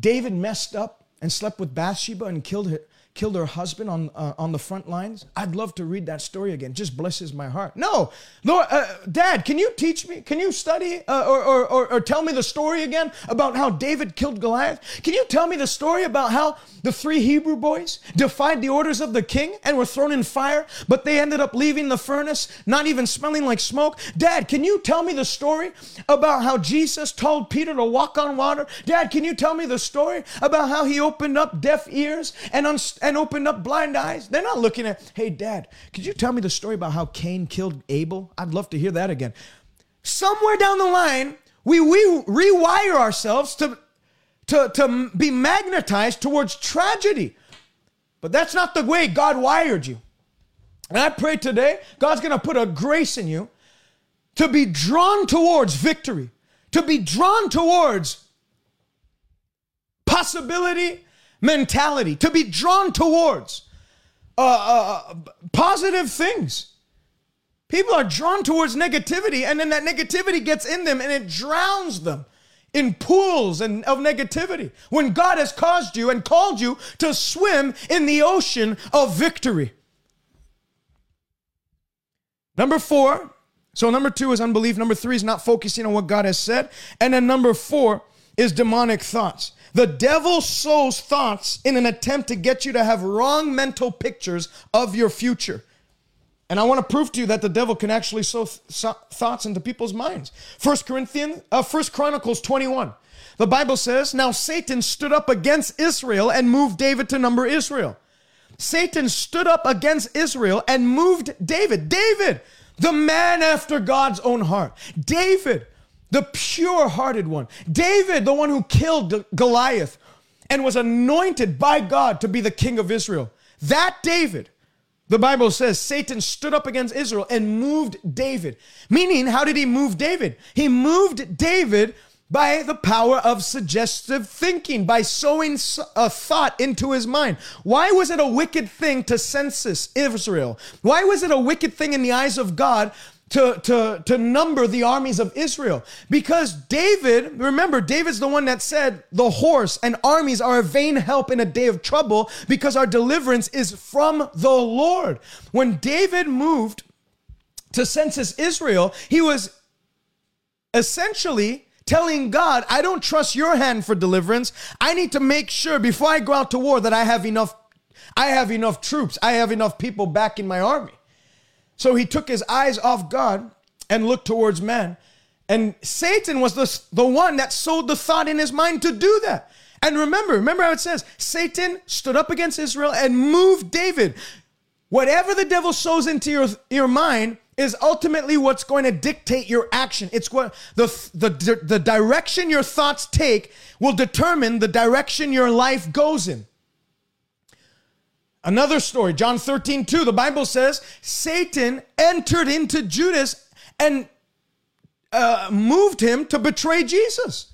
David messed up and slept with Bathsheba and killed her, killed her husband on, uh, on the front lines. I'd love to read that story again. Just blesses my heart. No, Lord, uh, Dad, can you teach me? Can you study uh, or, or, or, or tell me the story again about how David killed Goliath? Can you tell me the story about how the three Hebrew boys defied the orders of the king and were thrown in fire, but they ended up leaving the furnace, not even smelling like smoke? Dad, can you tell me the story about how Jesus told Peter to walk on water? Dad, can you tell me the story about how he opened up deaf ears and un- and opened up blind eyes. They're not looking at, hey, dad, could you tell me the story about how Cain killed Abel? I'd love to hear that again. Somewhere down the line, we, we rewire ourselves to, to, to be magnetized towards tragedy. But that's not the way God wired you. And I pray today, God's going to put a grace in you to be drawn towards victory, to be drawn towards possibility mentality, to be drawn towards uh, uh, uh, positive things. People are drawn towards negativity, and then that negativity gets in them and it drowns them in pools and of negativity. When God has caused you and called you to swim in the ocean of victory. Number four, so number two is unbelief. Number three is not focusing on what God has said. And then number four is demonic thoughts. The devil sows thoughts in an attempt to get you to have wrong mental pictures of your future. And I want to prove to you that the devil can actually sow th- thoughts into people's minds. First Corinthians, uh, First Chronicles 21. The Bible says, Now Satan stood up against Israel and moved David to number Israel. Satan stood up against Israel and moved David. David, the man after God's own heart. David, the pure hearted one. David, the one who killed Goliath and was anointed by God to be the king of Israel. That David, the Bible says, Satan stood up against Israel and moved David. Meaning, how did he move David? He moved David by the power of suggestive thinking, by sowing a thought into his mind. Why was it a wicked thing to census Israel? Why was it a wicked thing in the eyes of God to, to, to number the armies of Israel. Because David, remember, David's the one that said, the horse and armies are a vain help in a day of trouble because our deliverance is from the Lord. When David moved to census Israel, he was essentially telling God, I don't trust your hand for deliverance. I need to make sure before I go out to war that I have enough I have enough troops. I have enough people back in my army. So he took his eyes off God and looked towards man. And Satan was the, the one that sowed the thought in his mind to do that. And remember, remember how it says Satan stood up against Israel and moved David. Whatever the devil sows into your, your mind is ultimately what's going to dictate your action. It's what the, the, the direction your thoughts take will determine the direction your life goes in. Another story, John 13, 2, the Bible says Satan entered into Judas and uh, moved him to betray Jesus.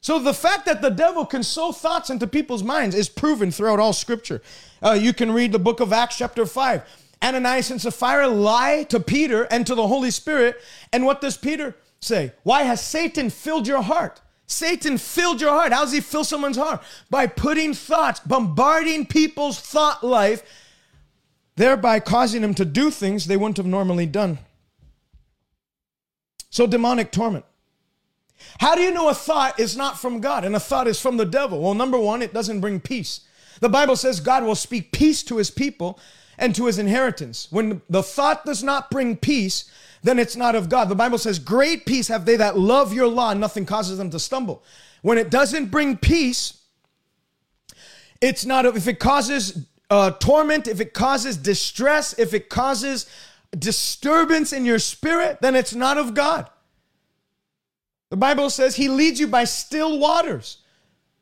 So the fact that the devil can sow thoughts into people's minds is proven throughout all scripture. Uh, you can read the book of Acts, chapter 5. Ananias and Sapphira lie to Peter and to the Holy Spirit. And what does Peter say? Why has Satan filled your heart? Satan filled your heart. How does he fill someone's heart? By putting thoughts, bombarding people's thought life, thereby causing them to do things they wouldn't have normally done. So, demonic torment. How do you know a thought is not from God and a thought is from the devil? Well, number one, it doesn't bring peace. The Bible says God will speak peace to his people and to his inheritance. When the thought does not bring peace, then it's not of God. The Bible says, Great peace have they that love your law, and nothing causes them to stumble. When it doesn't bring peace, it's not, if it causes uh, torment, if it causes distress, if it causes disturbance in your spirit, then it's not of God. The Bible says he leads you by still waters.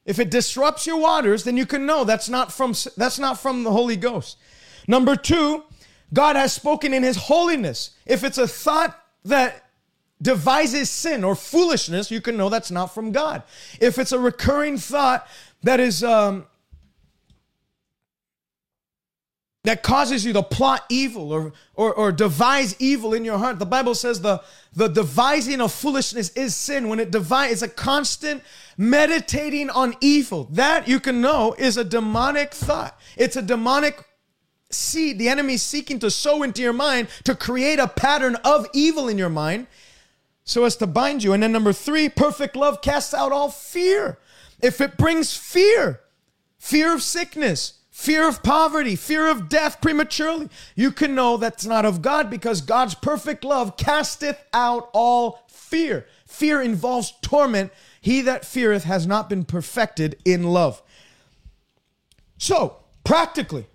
If it disrupts your waters, then you can know that's not from that's not from the Holy Ghost. Number 2, God has spoken in his holiness. If it's a thought that devises sin or foolishness, you can know that's not from God. If it's a recurring thought that is um, that causes you to plot evil or, or, or devise evil in your heart. The Bible says the, the devising of foolishness is sin. When it devise, it's a constant meditating on evil. That you can know is a demonic thought. It's a demonic seed the enemy seeking to sow into your mind to create a pattern of evil in your mind so as to bind you. And then number three, perfect love casts out all fear. If it brings fear, fear of sickness, fear of poverty, fear of death prematurely, you can know that's not of God because God's perfect love casteth out all fear. Fear involves torment. He that feareth has not been perfected in love. So, practically,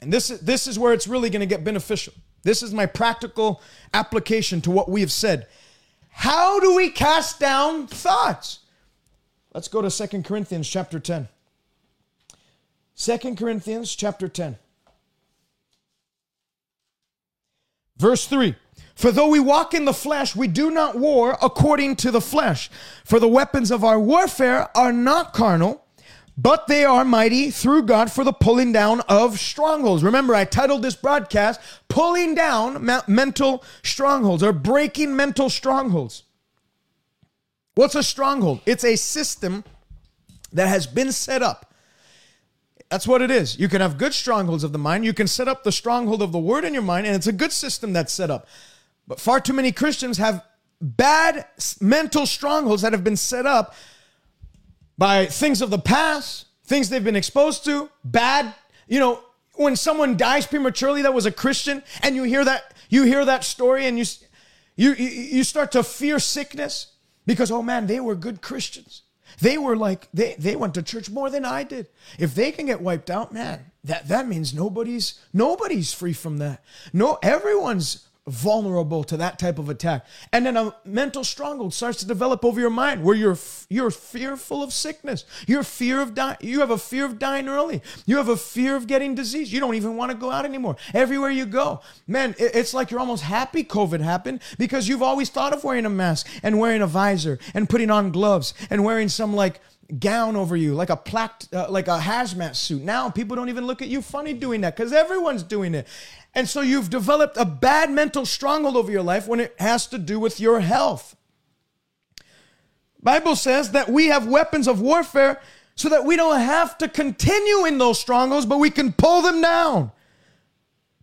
and this is, this is where it's really going to get beneficial. This is my practical application to what we have said. How do we cast down thoughts? Let's go to Second Corinthians chapter 10. 2 Corinthians chapter 10. Verse 3 For though we walk in the flesh, we do not war according to the flesh. For the weapons of our warfare are not carnal, but they are mighty through God for the pulling down of strongholds. Remember, I titled this broadcast Pulling Down Mental Strongholds or Breaking Mental Strongholds. What's a stronghold? It's a system that has been set up that's what it is. You can have good strongholds of the mind. You can set up the stronghold of the word in your mind, and it's a good system that's set up. But far too many Christians have bad mental strongholds that have been set up by things of the past, things they've been exposed to, bad, you know, when someone dies prematurely that was a Christian and you hear that you hear that story and you you you start to fear sickness because oh man, they were good Christians. They were like, they, they went to church more than I did. If they can get wiped out, man, that, that means nobody's nobody's free from that. No, everyone's vulnerable to that type of attack. And then a mental stronghold starts to develop over your mind where you're you're fearful of sickness. You're fear of dying. You have a fear of dying early. You have a fear of getting disease. You don't even want to go out anymore. Everywhere you go, man, it's like you're almost happy COVID happened because you've always thought of wearing a mask and wearing a visor and putting on gloves and wearing some like gown over you like a plaque uh, like a hazmat suit now people don't even look at you funny doing that because everyone's doing it and so you've developed a bad mental stronghold over your life when it has to do with your health. Bible says that we have weapons of warfare so that we don't have to continue in those strongholds, but we can pull them down.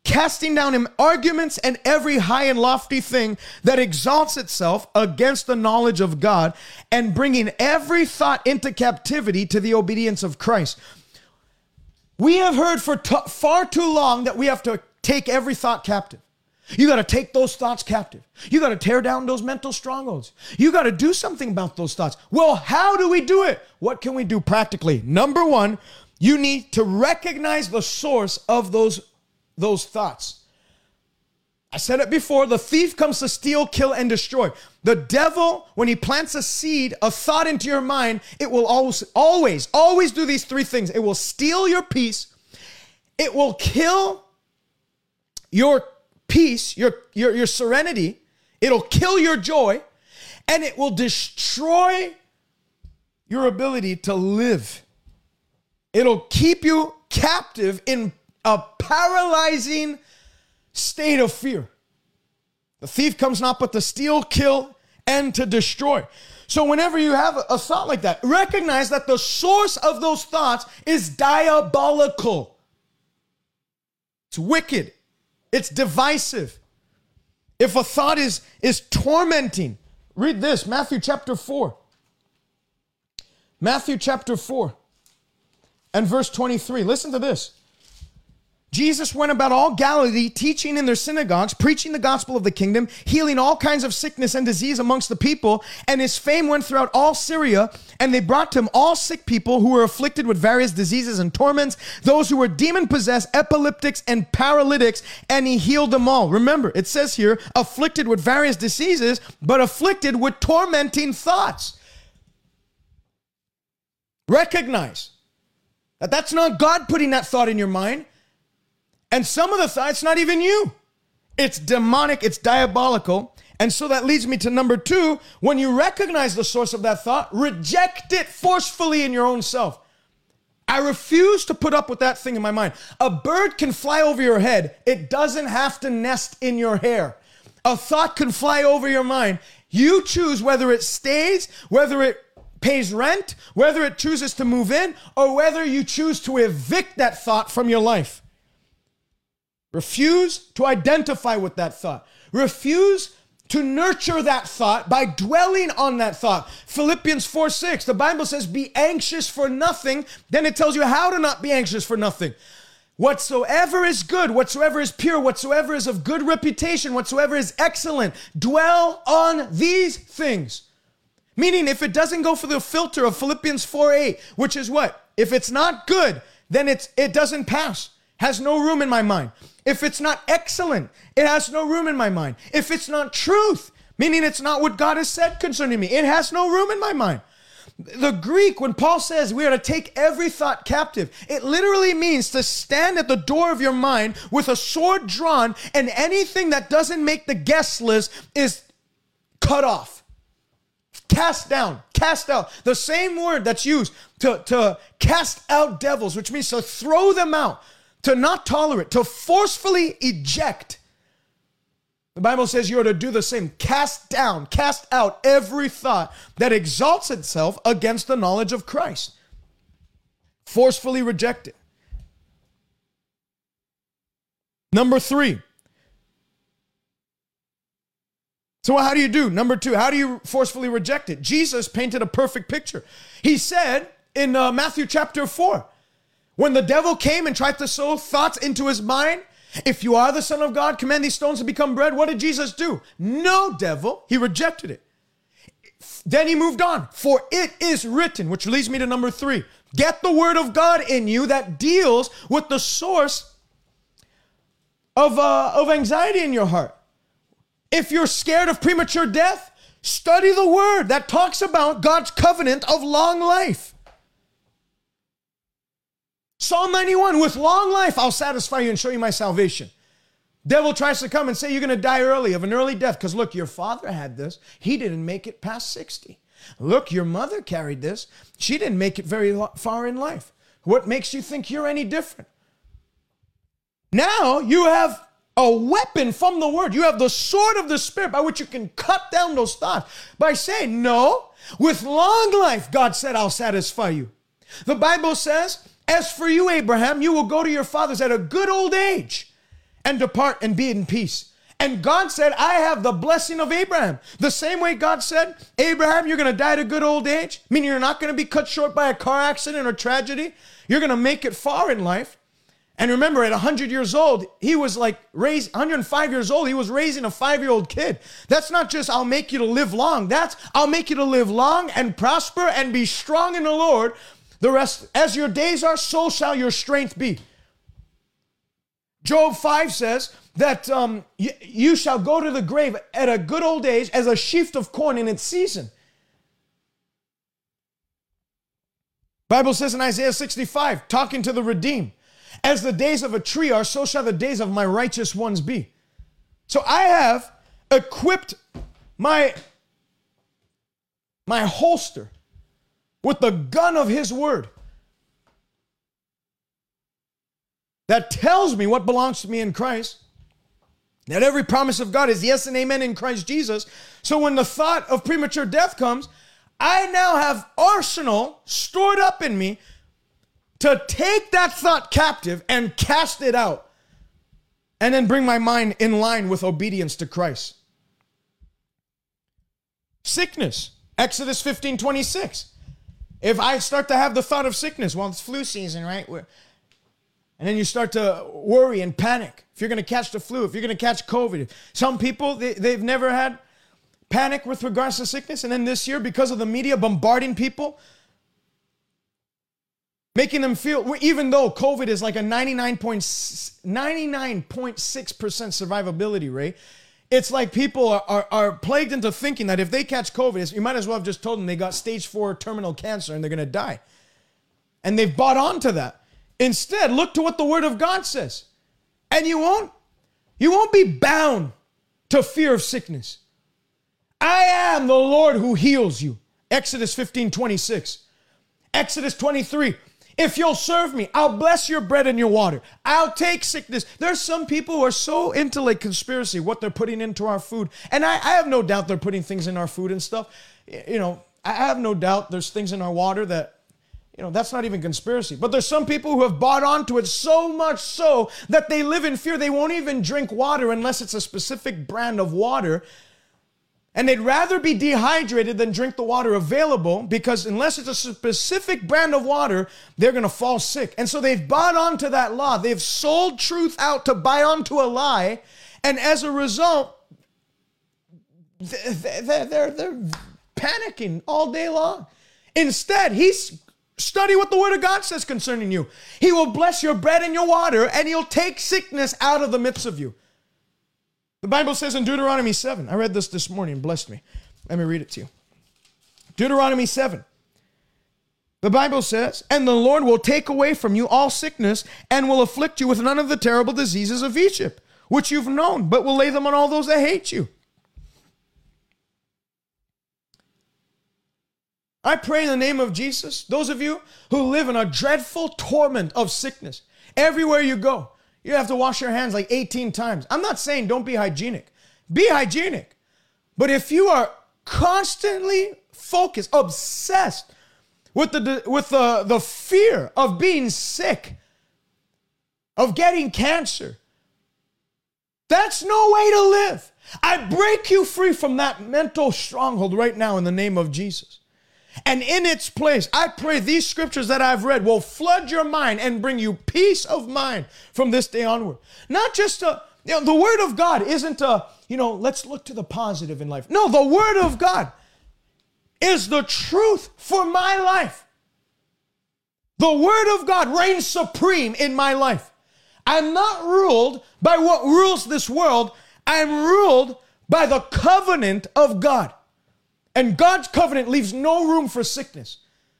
Casting down arguments and every high and lofty thing that exalts itself against the knowledge of God and bringing every thought into captivity to the obedience of Christ. We have heard for t- far too long that we have to Take every thought captive. You got to take those thoughts captive. You got to tear down those mental strongholds. You got to do something about those thoughts. Well, how do we do it? What can we do practically? Number one, you need to recognize the source of those, those thoughts. I said it before the thief comes to steal, kill, and destroy. The devil, when he plants a seed, a thought into your mind, it will always, always, always do these three things it will steal your peace, it will kill your peace, your, your, your serenity, it'll kill your joy, and it will destroy your ability to live. It'll keep you captive in a paralyzing state of fear. The thief comes not but to steal, kill, and to destroy. So, whenever you have a thought like that, recognize that the source of those thoughts is diabolical. It's wicked. It's divisive. If a thought is, is tormenting, read this Matthew chapter 4. Matthew chapter 4 and verse 23. Listen to this. Jesus went about all Galilee, teaching in their synagogues, preaching the gospel of the kingdom, healing all kinds of sickness and disease amongst the people. And his fame went throughout all Syria. And they brought to him all sick people who were afflicted with various diseases and torments, those who were demon possessed, epileptics, and paralytics. And he healed them all. Remember, it says here, afflicted with various diseases, but afflicted with tormenting thoughts. Recognize that that's not God putting that thought in your mind. And some of the thoughts, not even you. It's demonic, it's diabolical. And so that leads me to number two. When you recognize the source of that thought, reject it forcefully in your own self. I refuse to put up with that thing in my mind. A bird can fly over your head, it doesn't have to nest in your hair. A thought can fly over your mind. You choose whether it stays, whether it pays rent, whether it chooses to move in, or whether you choose to evict that thought from your life. Refuse to identify with that thought. Refuse to nurture that thought by dwelling on that thought. Philippians 4 6, the Bible says, Be anxious for nothing. Then it tells you how to not be anxious for nothing. Whatsoever is good, whatsoever is pure, whatsoever is of good reputation, whatsoever is excellent, dwell on these things. Meaning, if it doesn't go for the filter of Philippians 4 8, which is what? If it's not good, then it's it doesn't pass. Has no room in my mind. If it's not excellent, it has no room in my mind. If it's not truth, meaning it's not what God has said concerning me, it has no room in my mind. The Greek, when Paul says we are to take every thought captive, it literally means to stand at the door of your mind with a sword drawn, and anything that doesn't make the guest list is cut off, cast down, cast out. The same word that's used to, to cast out devils, which means to throw them out, to not tolerate, to forcefully eject. The Bible says you are to do the same. Cast down, cast out every thought that exalts itself against the knowledge of Christ. Forcefully reject it. Number three. So, how do you do? Number two, how do you forcefully reject it? Jesus painted a perfect picture. He said in uh, Matthew chapter 4, when the devil came and tried to sow thoughts into his mind, if you are the Son of God, command these stones to become bread. What did Jesus do? No, devil. He rejected it. Then he moved on. For it is written, which leads me to number three. Get the word of God in you that deals with the source of, uh, of anxiety in your heart. If you're scared of premature death, study the word that talks about God's covenant of long life. Psalm 91 with long life, I'll satisfy you and show you my salvation. Devil tries to come and say you're going to die early of an early death because look, your father had this. He didn't make it past 60. Look, your mother carried this. She didn't make it very far in life. What makes you think you're any different? Now you have a weapon from the word. You have the sword of the spirit by which you can cut down those thoughts by saying, No, with long life, God said, I'll satisfy you. The Bible says, As for you, Abraham, you will go to your fathers at a good old age and depart and be in peace. And God said, I have the blessing of Abraham. The same way God said, Abraham, you're going to die at a good old age, meaning you're not going to be cut short by a car accident or tragedy. You're going to make it far in life. And remember, at 100 years old, he was like raised 105 years old. He was raising a five year old kid. That's not just I'll make you to live long. That's I'll make you to live long and prosper and be strong in the Lord. The rest, as your days are, so shall your strength be. Job 5 says that um, you, shall go to the grave at a good old age as a sheaf of corn in its season. Bible says in Isaiah 65, talking to the redeemed, as the days of a tree are, so shall the days of my righteous ones be. So I have equipped my my holster with the gun of his word. that tells me what belongs to me in Christ. That every promise of God is yes and amen in Christ Jesus. So when the thought of premature death comes, I now have arsenal stored up in me to take that thought captive and cast it out and then bring my mind in line with obedience to Christ. Sickness, Exodus 15 26. If I start to have the thought of sickness, well, it's flu season, right? We're, and then you start to worry and panic if you're going to catch the flu, if you're going to catch COVID. Some people, they, they've never had panic with regards to sickness. And then this year, because of the media bombarding people, making them feel, even though COVID is like a 99.6% survivability rate, it's like people are, are, are, plagued into thinking that if they catch COVID, you might as well have just told them they got stage four terminal cancer and they're going to die. And they've bought onto that. Instead, look to what the word of God says. And you won't you won't be bound to fear of sickness. I am the Lord who heals you. Exodus 15, 26. Exodus 23. If you'll serve me, I'll bless your bread and your water. I'll take sickness. There's some people who are so into like conspiracy, what they're putting into our food. And I, I have no doubt they're putting things in our food and stuff. You know, I have no doubt there's things in our water that, you know, that's not even conspiracy. But there's some people who have bought onto it so much so that they live in fear. They won't even drink water unless it's a specific brand of water and they'd rather be dehydrated than drink the water available because unless it's a specific brand of water, they're going to fall sick. And so they've bought onto that law. They've sold truth out to buy onto a lie. And as a result, they're, they're, they're panicking all day long. Instead, he's study what the word of God says concerning you. He will bless your bread and your water, and he'll take sickness out of the midst of you. The Bible says in Deuteronomy 7, I read this this morning, blessed me. Let me read it to you. Deuteronomy 7. The Bible says, And the Lord will take away from you all sickness and will afflict you with none of the terrible diseases of Egypt, which you've known, but will lay them on all those that hate you. I pray in the name of Jesus, those of you who live in a dreadful torment of sickness, everywhere you go, you have to wash your hands like 18 times. I'm not saying don't be hygienic. Be hygienic. But if you are constantly focused, obsessed with the with the, the fear of being sick, of getting cancer, that's no way to live. I break you free from that mental stronghold right now in the name of Jesus. And in its place, I pray these scriptures that I've read will flood your mind and bring you peace of mind from this day onward. Not just a, you know, the word of God isn't a, you know, let's look to the positive in life. No, the word of God is the truth for my life. The word of God reigns supreme in my life. I'm not ruled by what rules this world. I'm ruled by the covenant of God. And God's covenant leaves no room for sickness.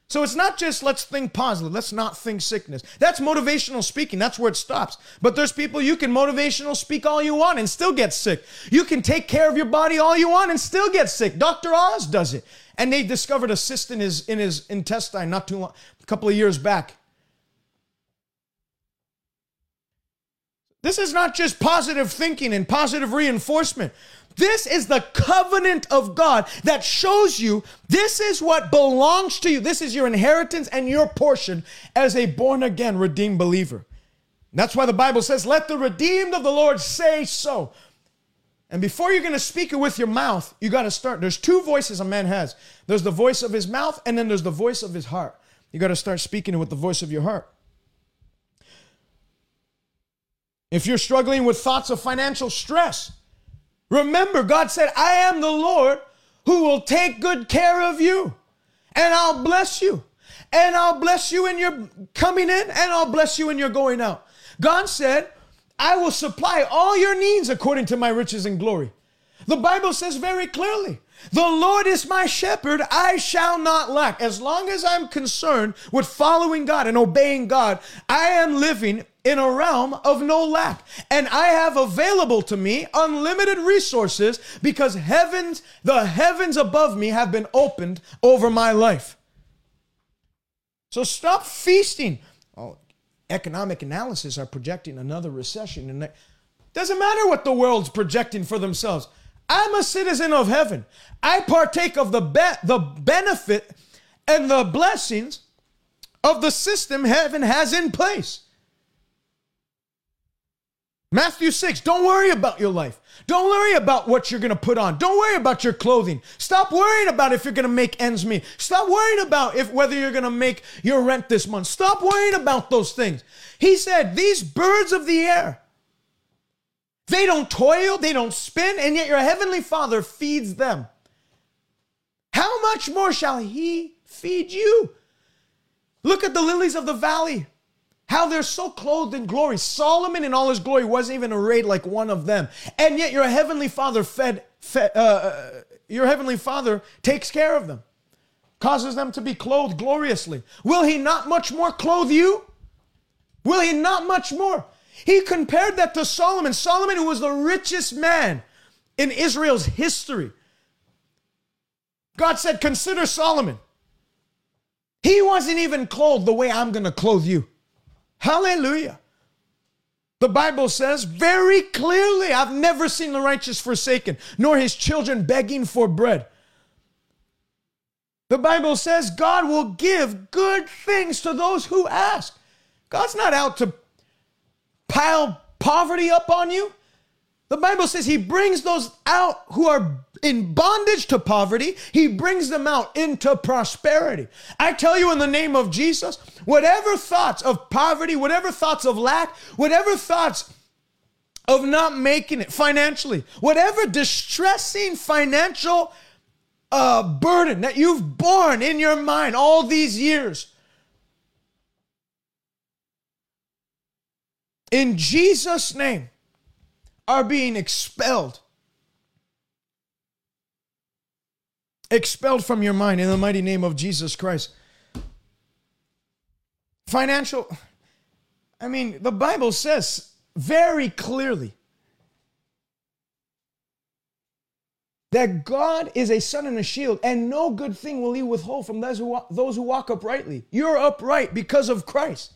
So it's not just let's think positive, let's not think sickness. That's motivational speaking, that's where it stops. But there's people you can motivational speak all you want and still get sick. You can take care of your body all you want and still get sick. Dr. Oz does it. And they discovered a cyst in his in his intestine not too long, a couple of years back. This is not just positive thinking and positive reinforcement. This is the covenant of God that shows you this is what belongs to you. This is your inheritance and your portion as a born again, redeemed believer. That's why the Bible says, Let the redeemed of the Lord say so. And before you're going to speak it with your mouth, you got to start. There's two voices a man has there's the voice of his mouth, and then there's the voice of his heart. You got to start speaking it with the voice of your heart. If you're struggling with thoughts of financial stress, Remember, God said, I am the Lord who will take good care of you, and I'll bless you. And I'll bless you in your coming in, and I'll bless you in your going out. God said, I will supply all your needs according to my riches and glory. The Bible says very clearly, the Lord is my shepherd, I shall not lack. As long as I'm concerned with following God and obeying God, I am living in a realm of no lack. And I have available to me unlimited resources because heavens, the heavens above me have been opened over my life. So stop feasting. Oh, economic analysis are projecting another recession. And doesn't matter what the world's projecting for themselves. I'm a citizen of heaven. I partake of the, be- the benefit and the blessings of the system heaven has in place. Matthew 6, don't worry about your life. Don't worry about what you're going to put on. Don't worry about your clothing. Stop worrying about if you're going to make ends meet. Stop worrying about if whether you're going to make your rent this month. Stop worrying about those things. He said, "These birds of the air, they don't toil, they don't spin, and yet your heavenly Father feeds them. How much more shall he feed you? Look at the lilies of the valley. How they're so clothed in glory. Solomon in all his glory wasn't even arrayed like one of them. And yet your heavenly father fed, fed uh, uh, your heavenly father takes care of them, causes them to be clothed gloriously. Will he not much more clothe you? Will he not much more? He compared that to Solomon. Solomon, who was the richest man in Israel's history. God said, Consider Solomon. He wasn't even clothed the way I'm going to clothe you. Hallelujah. The Bible says very clearly, I've never seen the righteous forsaken, nor his children begging for bread. The Bible says God will give good things to those who ask. God's not out to pile poverty up on you. The Bible says he brings those out who are in bondage to poverty, he brings them out into prosperity. I tell you in the name of Jesus, whatever thoughts of poverty, whatever thoughts of lack, whatever thoughts of not making it financially, whatever distressing financial uh, burden that you've borne in your mind all these years, in Jesus' name, are being expelled expelled from your mind in the mighty name of Jesus Christ. Financial, I mean, the Bible says very clearly that God is a sun and a shield, and no good thing will He withhold from those who those who walk uprightly. You're upright because of Christ.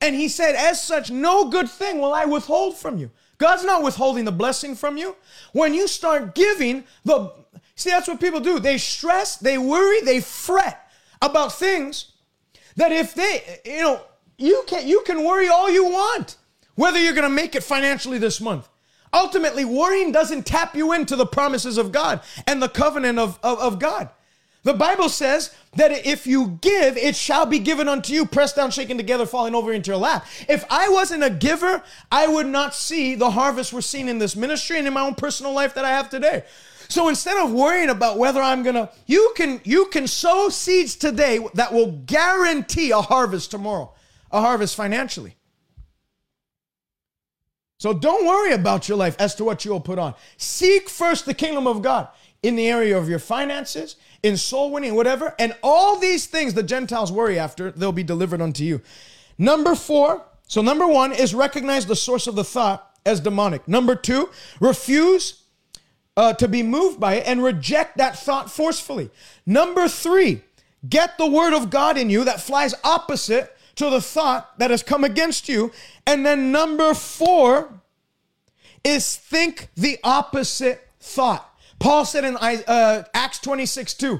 And He said, as such, no good thing will I withhold from you. God's not withholding the blessing from you. When you start giving, the See, that's what people do. They stress, they worry, they fret about things that if they, you know, you can you can worry all you want whether you're going to make it financially this month. Ultimately, worrying doesn't tap you into the promises of God and the covenant of, of, of God. The Bible says that if you give, it shall be given unto you, pressed down, shaken together, falling over into your lap. If I wasn't a giver, I would not see the harvest we're seeing in this ministry and in my own personal life that I have today. So instead of worrying about whether I'm gonna, you can you can sow seeds today that will guarantee a harvest tomorrow, a harvest financially. So don't worry about your life as to what you'll put on. Seek first the kingdom of God in the area of your finances, in soul winning, whatever, and all these things the Gentiles worry after, they'll be delivered unto you. Number four, so number one is recognize the source of the thought as demonic. Number two, refuse uh, to be moved by it and reject that thought forcefully. Number three, get the word of God in you that flies opposite to the thought that has come against you. And then number four is think the opposite thought. Paul said in uh, Acts 26 2,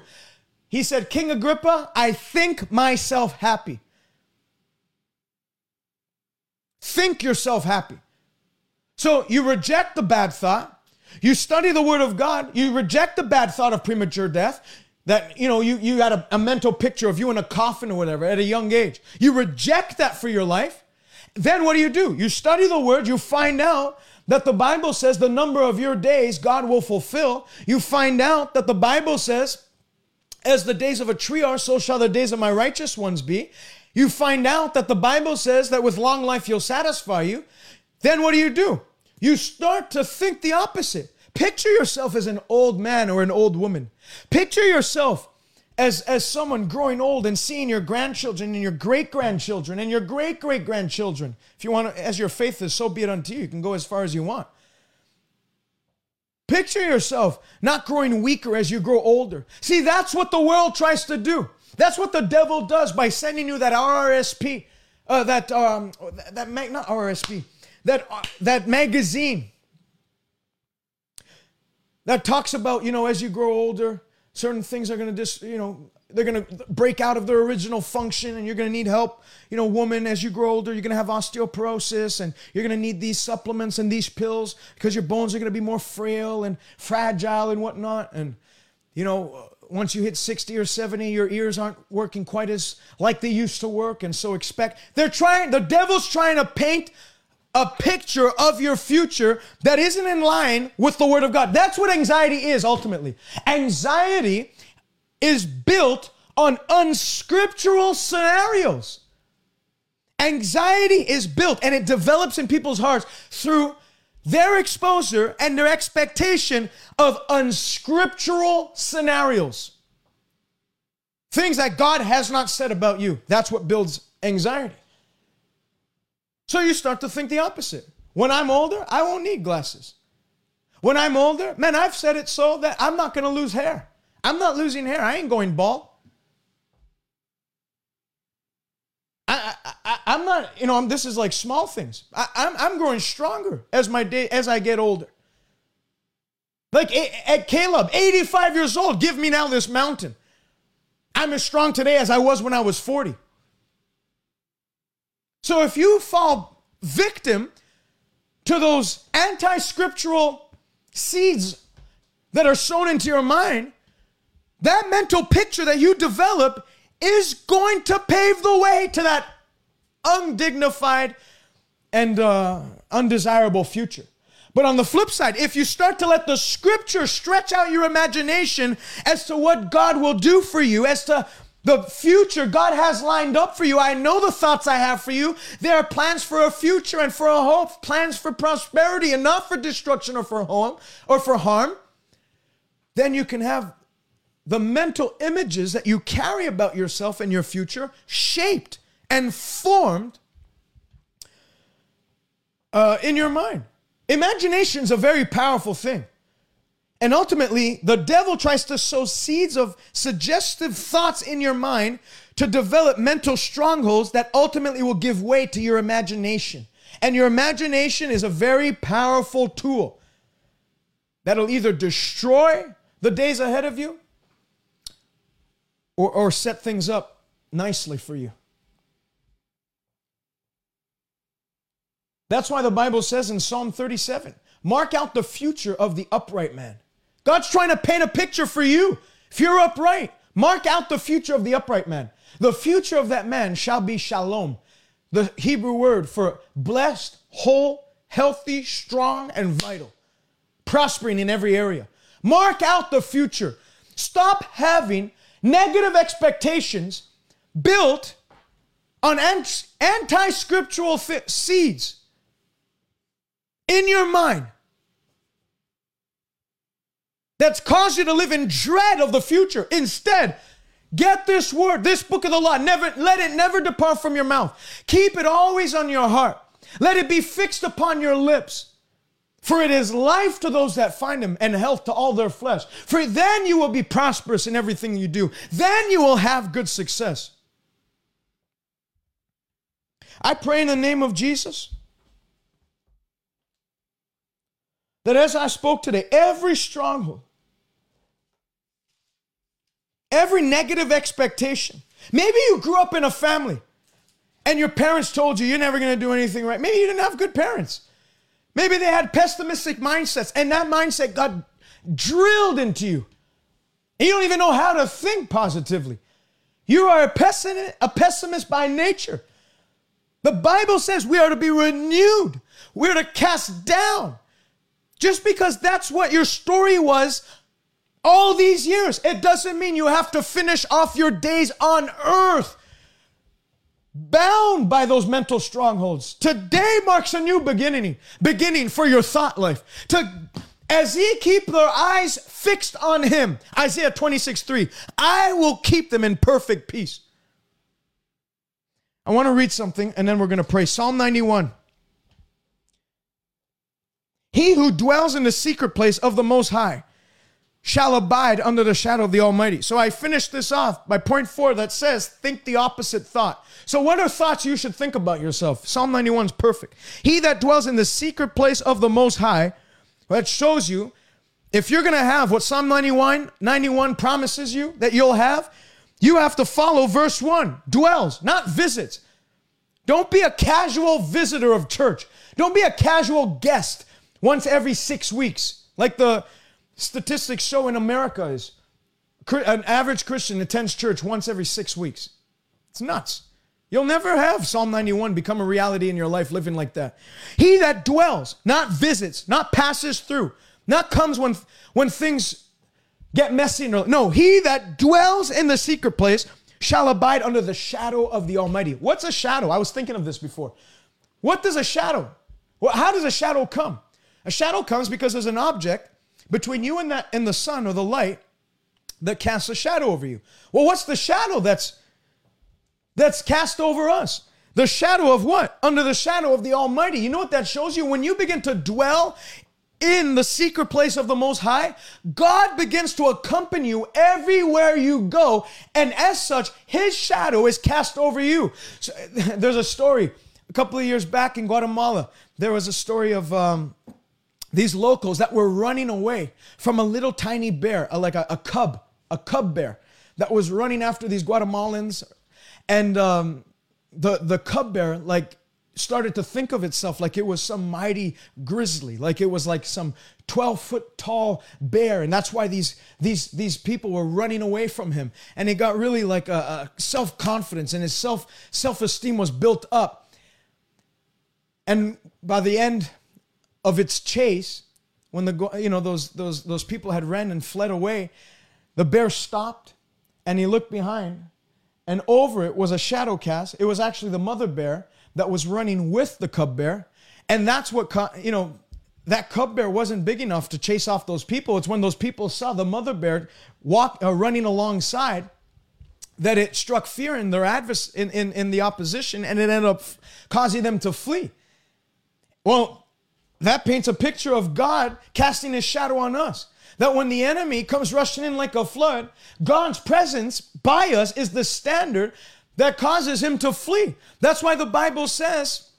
he said, King Agrippa, I think myself happy. Think yourself happy. So you reject the bad thought, you study the word of God, you reject the bad thought of premature death. That, you know, you, you got a, a mental picture of you in a coffin or whatever at a young age. You reject that for your life. Then what do you do? You study the word, you find out that the Bible says the number of your days God will fulfill. You find out that the Bible says, as the days of a tree are, so shall the days of my righteous ones be. You find out that the Bible says that with long life you'll satisfy you. Then what do you do? you start to think the opposite. Picture yourself as an old man or an old woman. Picture yourself as, as someone growing old and seeing your grandchildren and your great grandchildren and your great great grandchildren. If you want to, as your faith is, so be it unto you. You can go as far as you want. Picture yourself not growing weaker as you grow older. See, that's what the world tries to do. That's what the devil does by sending you that RSP, uh, that um, that, that not RSP, that uh, that magazine that talks about you know as you grow older certain things are going to just you know they're going to break out of their original function and you're going to need help. You know woman as you grow older you're going to have osteoporosis and you're going to need these supplements and these pills because your bones are going to be more frail and fragile and whatnot. And you know once you hit 60 or 70 your ears aren't working quite as like they used to work. And so expect they're trying the devil's trying to paint a picture of your future that isn't in line with the Word of God. That's what anxiety is ultimately. Anxiety is built on unscriptural scenarios. Anxiety is built and it develops in people's hearts through their exposure and their expectation of unscriptural scenarios. Things that God has not said about you. That's what builds anxiety. So you start to think the opposite. When I'm older, I won't need glasses. When I'm older, man, I've said it so that I'm not going to lose hair. I'm not losing hair. I ain't going bald. I, I, am not, you know, I'm, this is like small things. I, I'm, I'm growing stronger as my day, as I get older. Like at Caleb, 85 years old, give me now this mountain. I'm as strong today as I was when I was 40. So if you fall victim to those anti scriptural seeds that are sown into your mind, that mental picture that you develop is going to pave the way to that undignified and uh, undesirable future. But on the flip side, if you start to let the scripture stretch out your imagination as to what God will do for you, as to the future God has lined up for you. I know the thoughts I have for you. There are plans for a future and for a hope, plans for prosperity and not for destruction or for harm or for harm. Then you can have the mental images that you carry about yourself and your future shaped and formed uh, in your mind. Imagination is a very powerful thing. And ultimately, the devil tries to sow seeds of suggestive thoughts in your mind to develop mental strongholds that ultimately will give way to your imagination. And your imagination is a very powerful tool that'll either destroy the days ahead of you or, or set things up nicely for you. That's why the Bible says in Psalm 37 mark out the future of the upright man. God's trying to paint a picture for you. If you're upright, mark out the future of the upright man. The future of that man shall be shalom, the Hebrew word for blessed, whole, healthy, strong, and vital, prospering in every area. Mark out the future. Stop having negative expectations built on anti scriptural seeds in your mind that's caused you to live in dread of the future. Instead, get this word, this book of the law, never let it never depart from your mouth. Keep it always on your heart. Let it be fixed upon your lips. For it is life to those that find him and health to all their flesh. For then you will be prosperous in everything you do. Then you will have good success. I pray in the name of Jesus that as I spoke today, every stronghold, every negative expectation, maybe you grew up in a family and your parents told you you're never going to do anything right. Maybe you didn't have good parents. Maybe they had pessimistic mindsets, and that mindset got drilled into you. And you don't even know how to think positively. You are a pessimist, a pessimist by nature. The Bible says we are to be renewed, we're to cast down. Just because that's what your story was all these years, it doesn't mean you have to finish off your days on earth bound by those mental strongholds. Today marks a new beginning, beginning for your thought life. To as ye keep their eyes fixed on him, Isaiah 26, 3, I will keep them in perfect peace. I want to read something and then we're going to pray. Psalm 91. He who dwells in the secret place of the Most High shall abide under the shadow of the Almighty. So I finish this off by point four that says, think the opposite thought. So, what are thoughts you should think about yourself? Psalm 91 is perfect. He that dwells in the secret place of the Most High, that shows you if you're going to have what Psalm 91, 91 promises you that you'll have, you have to follow verse 1 dwells, not visits. Don't be a casual visitor of church. Don't be a casual guest once every six weeks, like the statistics show in America is an average Christian attends church once every six weeks. It's nuts. You'll never have Psalm 91 become a reality in your life living like that. He that dwells, not visits, not passes through, not comes when, when things get messy. And, No, he that dwells in the secret place shall abide under the shadow of the Almighty. What's a shadow? I was thinking of this before. What does a shadow? How does a shadow come? A shadow comes because there's an object between you and that and the sun or the light that casts a shadow over you. Well, what's the shadow that's that's cast over us? The shadow of what? Under the shadow of the Almighty. You know what that shows you? When you begin to dwell in the secret place of the Most High, God begins to accompany you everywhere you go. And as such, His shadow is cast over you. So, there's a story a couple of years back in Guatemala. There was a story of um, these locals that were running away from a little tiny bear, like a, a cub, a cub bear that was running after these Guatemalans. And um, the, the cub bear, like, started to think of itself like it was some mighty grizzly, like it was like some 12 foot tall bear. And that's why these, these, these people were running away from him. And it got really like a, a self confidence and his self self esteem was built up. And by the end of its chase, when the you know those those those people had ran and fled away, the bear stopped and he looked behind, and over it was a shadow cast. It was actually the mother bear that was running with the cub bear. And that's what, you know, that cub bear wasn't big enough to chase off those people. It's when those people saw the mother bear walk, uh, running alongside that it struck fear in their advers- in, in, in the opposition and it ended up f- causing them to flee. Well, that paints a picture of God casting his shadow on us. That when the enemy comes rushing in like a flood, God's presence by us is the standard that causes him to flee. That's why the Bible says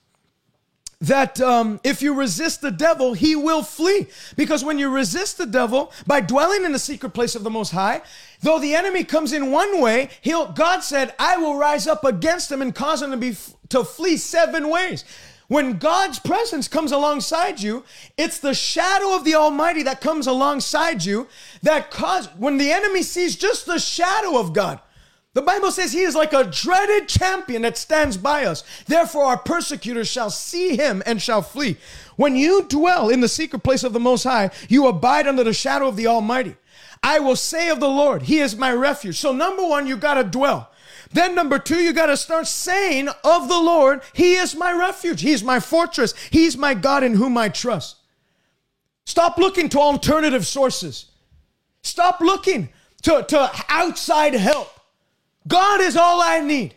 that um, if you resist the devil, he will flee. Because when you resist the devil by dwelling in the secret place of the Most High, though the enemy comes in one way, he'll. God said, "I will rise up against him and cause him to be to flee seven ways." When God's presence comes alongside you, it's the shadow of the Almighty that comes alongside you that cause when the enemy sees just the shadow of God, the Bible says he is like a dreaded champion that stands by us. Therefore, our persecutors shall see him and shall flee. When you dwell in the secret place of the Most High, you abide under the shadow of the Almighty. I will say of the Lord, He is my refuge. So, number one, you got to dwell. Then, number two, you got to start saying of the Lord, He is my refuge. He's my fortress. He's my God in whom I trust. Stop looking to alternative sources. Stop looking to, to outside help. God is all I need.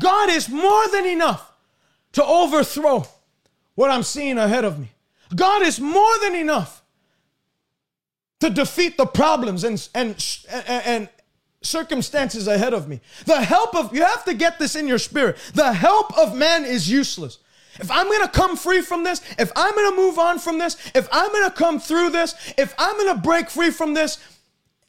God is more than enough to overthrow what I'm seeing ahead of me. God is more than enough to defeat the problems and, and, and, circumstances ahead of me. The help of, you have to get this in your spirit. The help of man is useless. If I'm gonna come free from this, if I'm gonna move on from this, if I'm gonna come through this, if I'm gonna break free from this,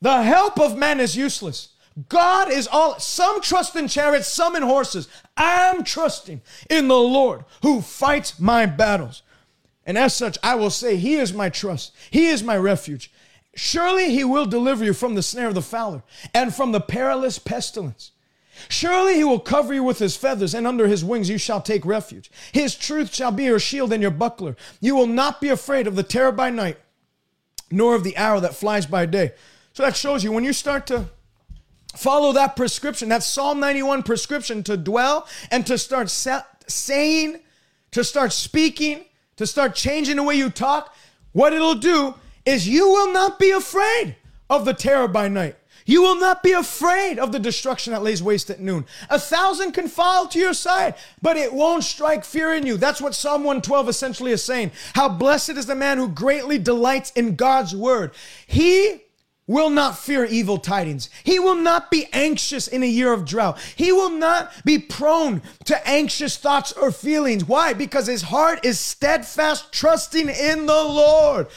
the help of man is useless. God is all, some trust in chariots, some in horses. I'm trusting in the Lord who fights my battles. And as such, I will say, He is my trust, He is my refuge. Surely He will deliver you from the snare of the fowler and from the perilous pestilence. Surely he will cover you with his feathers, and under his wings you shall take refuge. His truth shall be your shield and your buckler. You will not be afraid of the terror by night, nor of the arrow that flies by day. So that shows you when you start to Follow that prescription, that Psalm 91 prescription to dwell and to start saying, to start speaking, to start changing the way you talk. What it'll do is you will not be afraid of the terror by night. You will not be afraid of the destruction that lays waste at noon. A thousand can fall to your side, but it won't strike fear in you. That's what Psalm 112 essentially is saying. How blessed is the man who greatly delights in God's word. He will not fear evil tidings. He will not be anxious in a year of drought. He will not be prone to anxious thoughts or feelings. Why? Because his heart is steadfast, trusting in the Lord.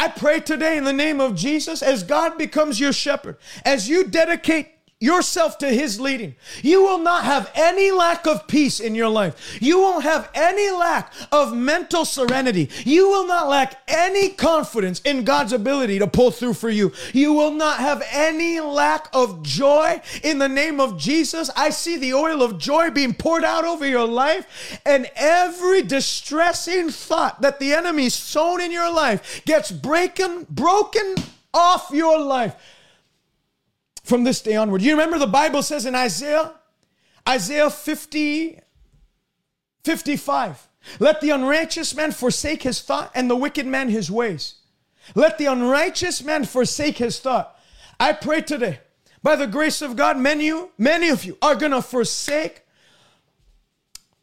I pray today in the name of Jesus as God becomes your shepherd, as you dedicate yourself to his leading. You will not have any lack of peace in your life. You won't have any lack of mental serenity. You will not lack any confidence in God's ability to pull through for you. You will not have any lack of joy in the name of Jesus. I see the oil of joy being poured out over your life and every distressing thought that the enemy sown in your life gets breaking broken off your life from this day onward. You remember the Bible says in Isaiah, Isaiah 50, 55, let the unrighteous man forsake his thought and the wicked man his ways. Let the unrighteous man forsake his thought. I pray today, by the grace of God, many, many of you are going to forsake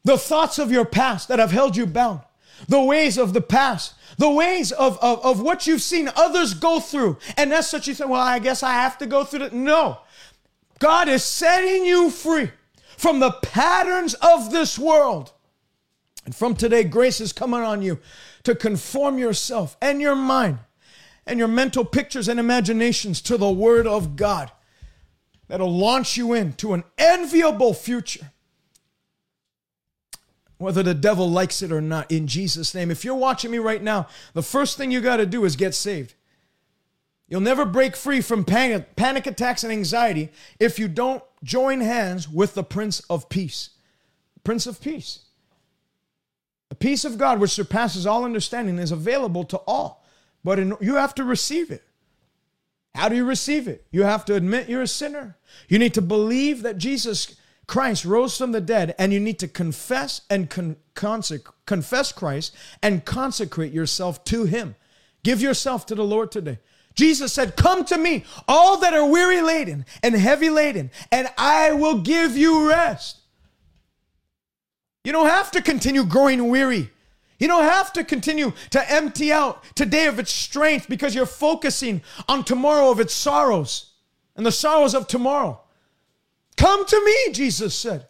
the thoughts of your past that have held you bound. The ways of the past, the ways of, of, of what you've seen others go through. And that's such you say, well, I guess I have to go through it. No. God is setting you free from the patterns of this world. And from today, grace is coming on you to conform yourself and your mind and your mental pictures and imaginations to the Word of God that'll launch you into an enviable future. Whether the devil likes it or not, in Jesus' name. If you're watching me right now, the first thing you got to do is get saved. You'll never break free from panic, panic attacks and anxiety if you don't join hands with the Prince of Peace. Prince of Peace. The peace of God, which surpasses all understanding, is available to all, but in, you have to receive it. How do you receive it? You have to admit you're a sinner. You need to believe that Jesus Christ rose from the dead, and you need to confess and con- consec- confess Christ and consecrate yourself to Him. Give yourself to the Lord today. Jesus said, Come to me, all that are weary laden and heavy laden, and I will give you rest. You don't have to continue growing weary. You don't have to continue to empty out today of its strength because you're focusing on tomorrow of its sorrows and the sorrows of tomorrow. Come to me, Jesus said.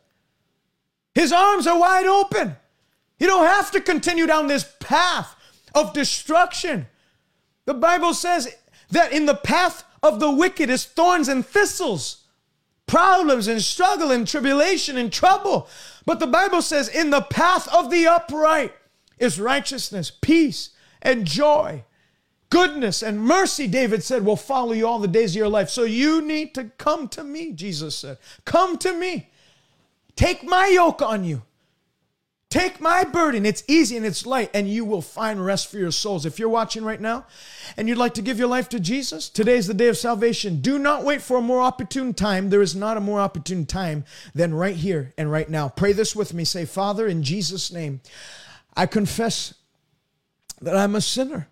His arms are wide open. You don't have to continue down this path of destruction. The Bible says that in the path of the wicked is thorns and thistles, problems and struggle and tribulation and trouble. But the Bible says, in the path of the upright is righteousness, peace, and joy. Goodness and mercy, David said, will follow you all the days of your life. So you need to come to me, Jesus said. Come to me. Take my yoke on you. Take my burden. It's easy and it's light, and you will find rest for your souls. If you're watching right now and you'd like to give your life to Jesus, today is the day of salvation. Do not wait for a more opportune time. There is not a more opportune time than right here and right now. Pray this with me. Say, Father, in Jesus' name, I confess that I'm a sinner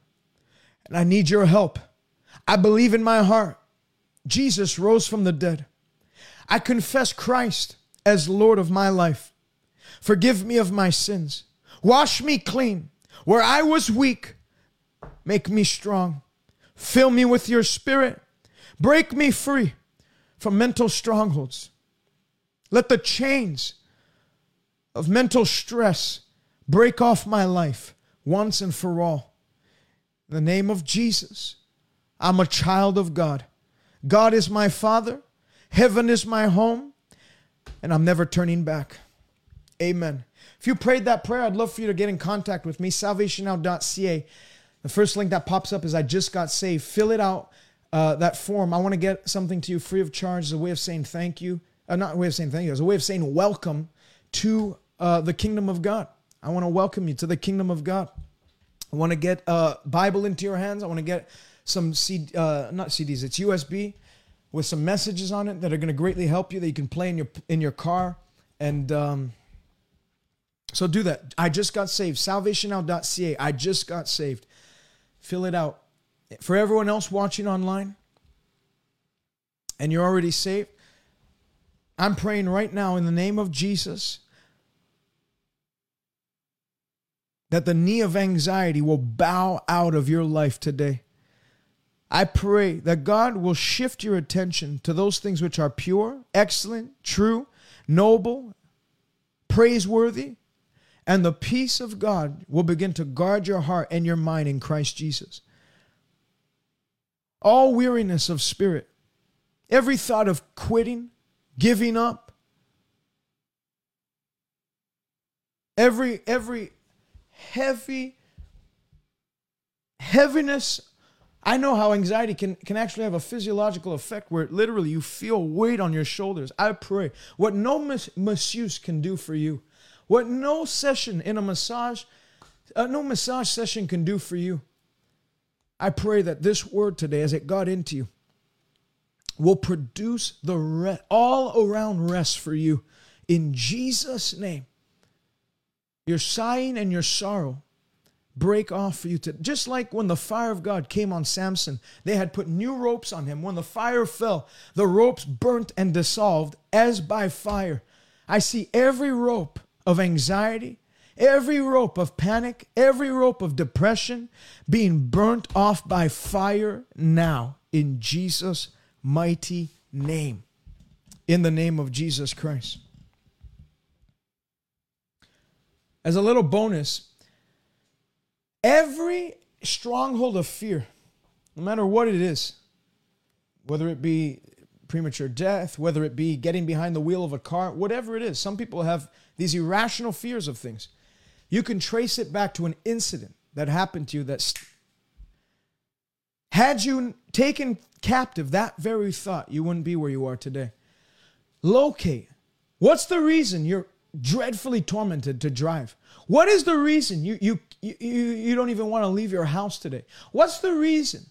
and I need your help. I believe in my heart Jesus rose from the dead. I confess Christ as Lord of my life. Forgive me of my sins. Wash me clean. Where I was weak, make me strong. Fill me with your spirit. Break me free from mental strongholds. Let the chains of mental stress break off my life once and for all. In the name of Jesus, I'm a child of God. God is my Father, heaven is my home, and I'm never turning back. Amen. If you prayed that prayer, I'd love for you to get in contact with me, salvationnow.ca. The first link that pops up is I just got saved. Fill it out, uh, that form. I want to get something to you free of charge as a way of saying thank you. Uh, not a way of saying thank you, as a way of saying welcome to uh, the kingdom of God. I want to welcome you to the kingdom of God. I want to get a Bible into your hands. I want to get some CD, uh, not CDs, it's USB with some messages on it that are going to greatly help you that you can play in your in your car. And um, so do that. I just got saved. Salvationnow.ca. I just got saved. Fill it out. For everyone else watching online, and you're already saved, I'm praying right now in the name of Jesus that the knee of anxiety will bow out of your life today. I pray that God will shift your attention to those things which are pure, excellent, true, noble, praiseworthy, and the peace of God will begin to guard your heart and your mind in Christ Jesus. All weariness of spirit, every thought of quitting, giving up, every every heavy heaviness. I know how anxiety can, can actually have a physiological effect where literally you feel weight on your shoulders. I pray. What no mas- masseuse can do for you what no session in a massage uh, no massage session can do for you i pray that this word today as it got into you will produce the all around rest for you. In jesus name your sighing and your sorrow break off for you to just like when the fire of God came on Samson, they had put new ropes on him. When the fire fell, the ropes burnt and dissolved as by fire. I see every rope of anxiety, Every rope of panic, every rope of depression being burnt off by fire now in Jesus' mighty name. In the name of Jesus Christ. As a little bonus, every stronghold of fear, no matter what it is, whether it be premature death, whether it be getting behind the wheel of a car, whatever it is, some people have these irrational fears of things. You can trace it back to an incident that happened to you that had you taken captive that very thought, you wouldn't be where you are today. Locate. What's the reason you're dreadfully tormented to drive? What is the reason you you you, you don't even want to leave your house today? What's the reason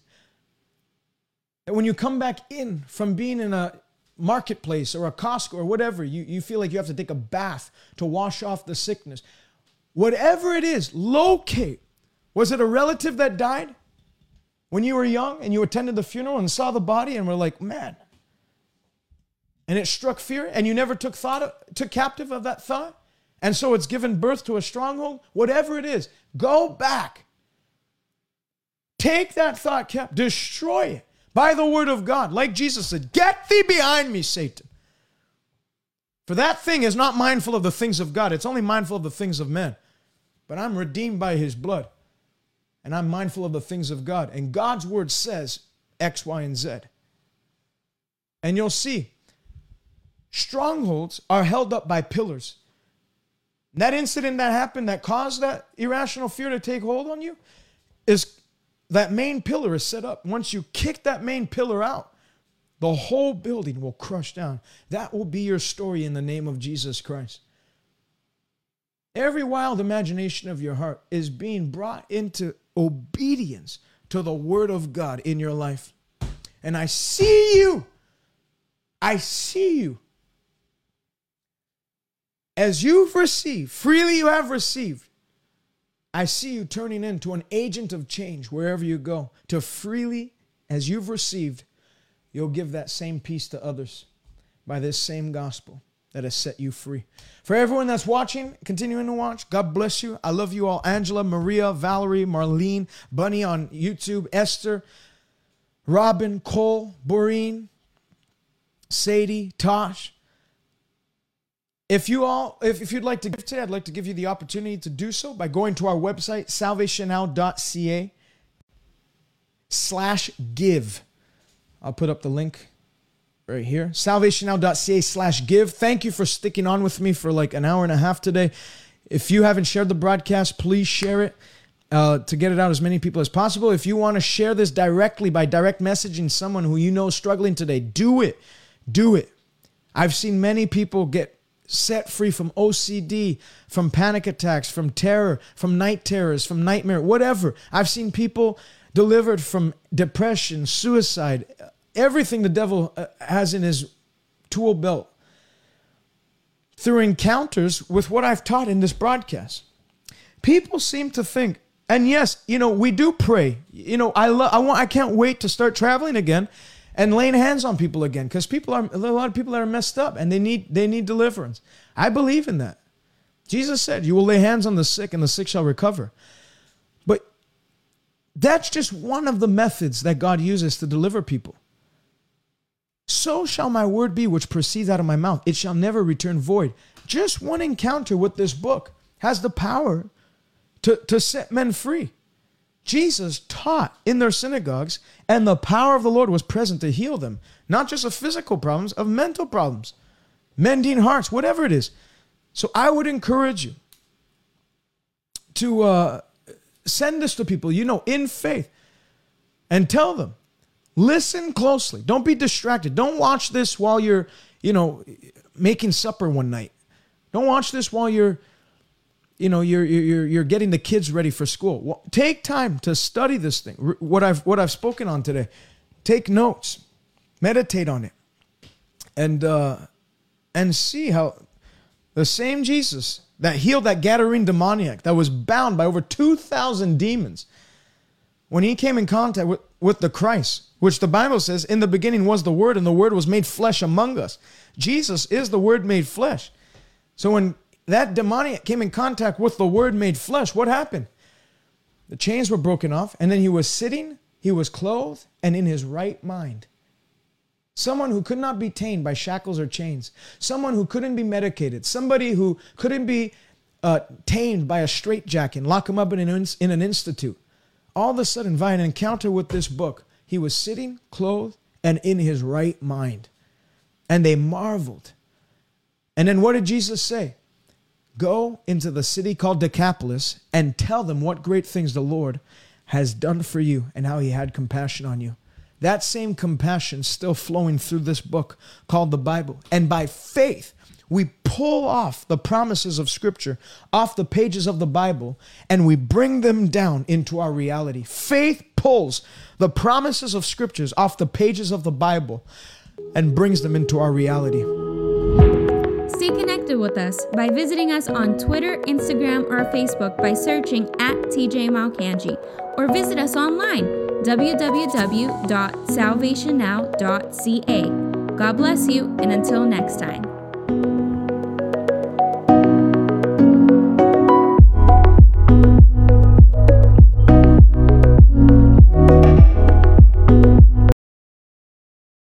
that when you come back in from being in a marketplace or a Costco or whatever, you, you feel like you have to take a bath to wash off the sickness? Whatever it is, locate. Was it a relative that died when you were young and you attended the funeral and saw the body and were like, man, and it struck fear and you never took thought of, took captive of that thought? And so it's given birth to a stronghold, whatever it is, go back. Take that thought cap, destroy it by the word of God. Like Jesus said, Get thee behind me, Satan. For that thing is not mindful of the things of God, it's only mindful of the things of men. But I'm redeemed by his blood, and I'm mindful of the things of God. And God's word says X, Y, and Z. And you'll see strongholds are held up by pillars. That incident that happened that caused that irrational fear to take hold on you is that main pillar is set up. Once you kick that main pillar out, the whole building will crush down. That will be your story in the name of Jesus Christ. Every wild imagination of your heart is being brought into obedience to the word of God in your life. And I see you. I see you as you've received, freely you have received, I see you turning into an agent of change wherever you go. To freely, as you've received, you'll give that same peace to others by this same gospel that has set you free. For everyone that's watching, continuing to watch, God bless you. I love you all. Angela, Maria, Valerie, Marlene, Bunny on YouTube, Esther, Robin, Cole, Boreen, Sadie, Tosh. If you all, if, if you'd like to give today, I'd like to give you the opportunity to do so by going to our website, salvationnow.ca slash give. I'll put up the link right here. Salvationnow.ca slash give. Thank you for sticking on with me for like an hour and a half today. If you haven't shared the broadcast, please share it. Uh, to get it out as many people as possible. If you want to share this directly by direct messaging someone who you know is struggling today, do it. Do it. I've seen many people get set free from OCD, from panic attacks, from terror, from night terrors, from nightmare, whatever. I've seen people delivered from depression, suicide, everything the devil uh, has in his tool belt through encounters with what I've taught in this broadcast. People seem to think, and yes, you know, we do pray. You know, I love I want I can't wait to start traveling again and laying hands on people again because people are a lot of people that are messed up and they need they need deliverance. I believe in that. Jesus said, "You will lay hands on the sick and the sick shall recover." But that's just one of the methods that God uses to deliver people. So shall my word be which proceeds out of my mouth. It shall never return void. Just one encounter with this book has the power to, to set men free. Jesus taught in their synagogues, and the power of the Lord was present to heal them, not just of physical problems, of mental problems, mending hearts, whatever it is. So I would encourage you to uh, send this to people you know in faith and tell them listen closely. Don't be distracted. Don't watch this while you're you know making supper one night. Don't watch this while you're you know you're you're you're getting the kids ready for school. Well, take time to study this thing. What I've what I've spoken on today. Take notes, meditate on it, and uh, and see how the same Jesus that healed that Gadarene demoniac that was bound by over two thousand demons, when he came in contact with, with the Christ, which the Bible says in the beginning was the Word, and the Word was made flesh among us. Jesus is the Word made flesh. So when that demoniac came in contact with the word made flesh, what happened? The chains were broken off, and then he was sitting, he was clothed, and in his right mind. Someone who could not be tamed by shackles or chains, someone who couldn't be medicated, somebody who couldn't be uh, tamed by a straitjacket and lock him up in an, in an institute. All of a sudden, via an encounter with this book, he was sitting, clothed, and in his right mind. And they marveled. And then what did Jesus say? Go into the city called Decapolis and tell them what great things the Lord has done for you and how he had compassion on you. That same compassion still flowing through this book called the Bible. And by faith, we pull off the promises of Scripture off the pages of the Bible and we bring them down into our reality. Faith pulls the promises of Scriptures off the pages of the Bible and brings them into our reality. Stay connected with us by visiting us on Twitter, Instagram, or Facebook by searching at TJ Malcangi or visit us online www.salvationnow.ca. God bless you, and until next time.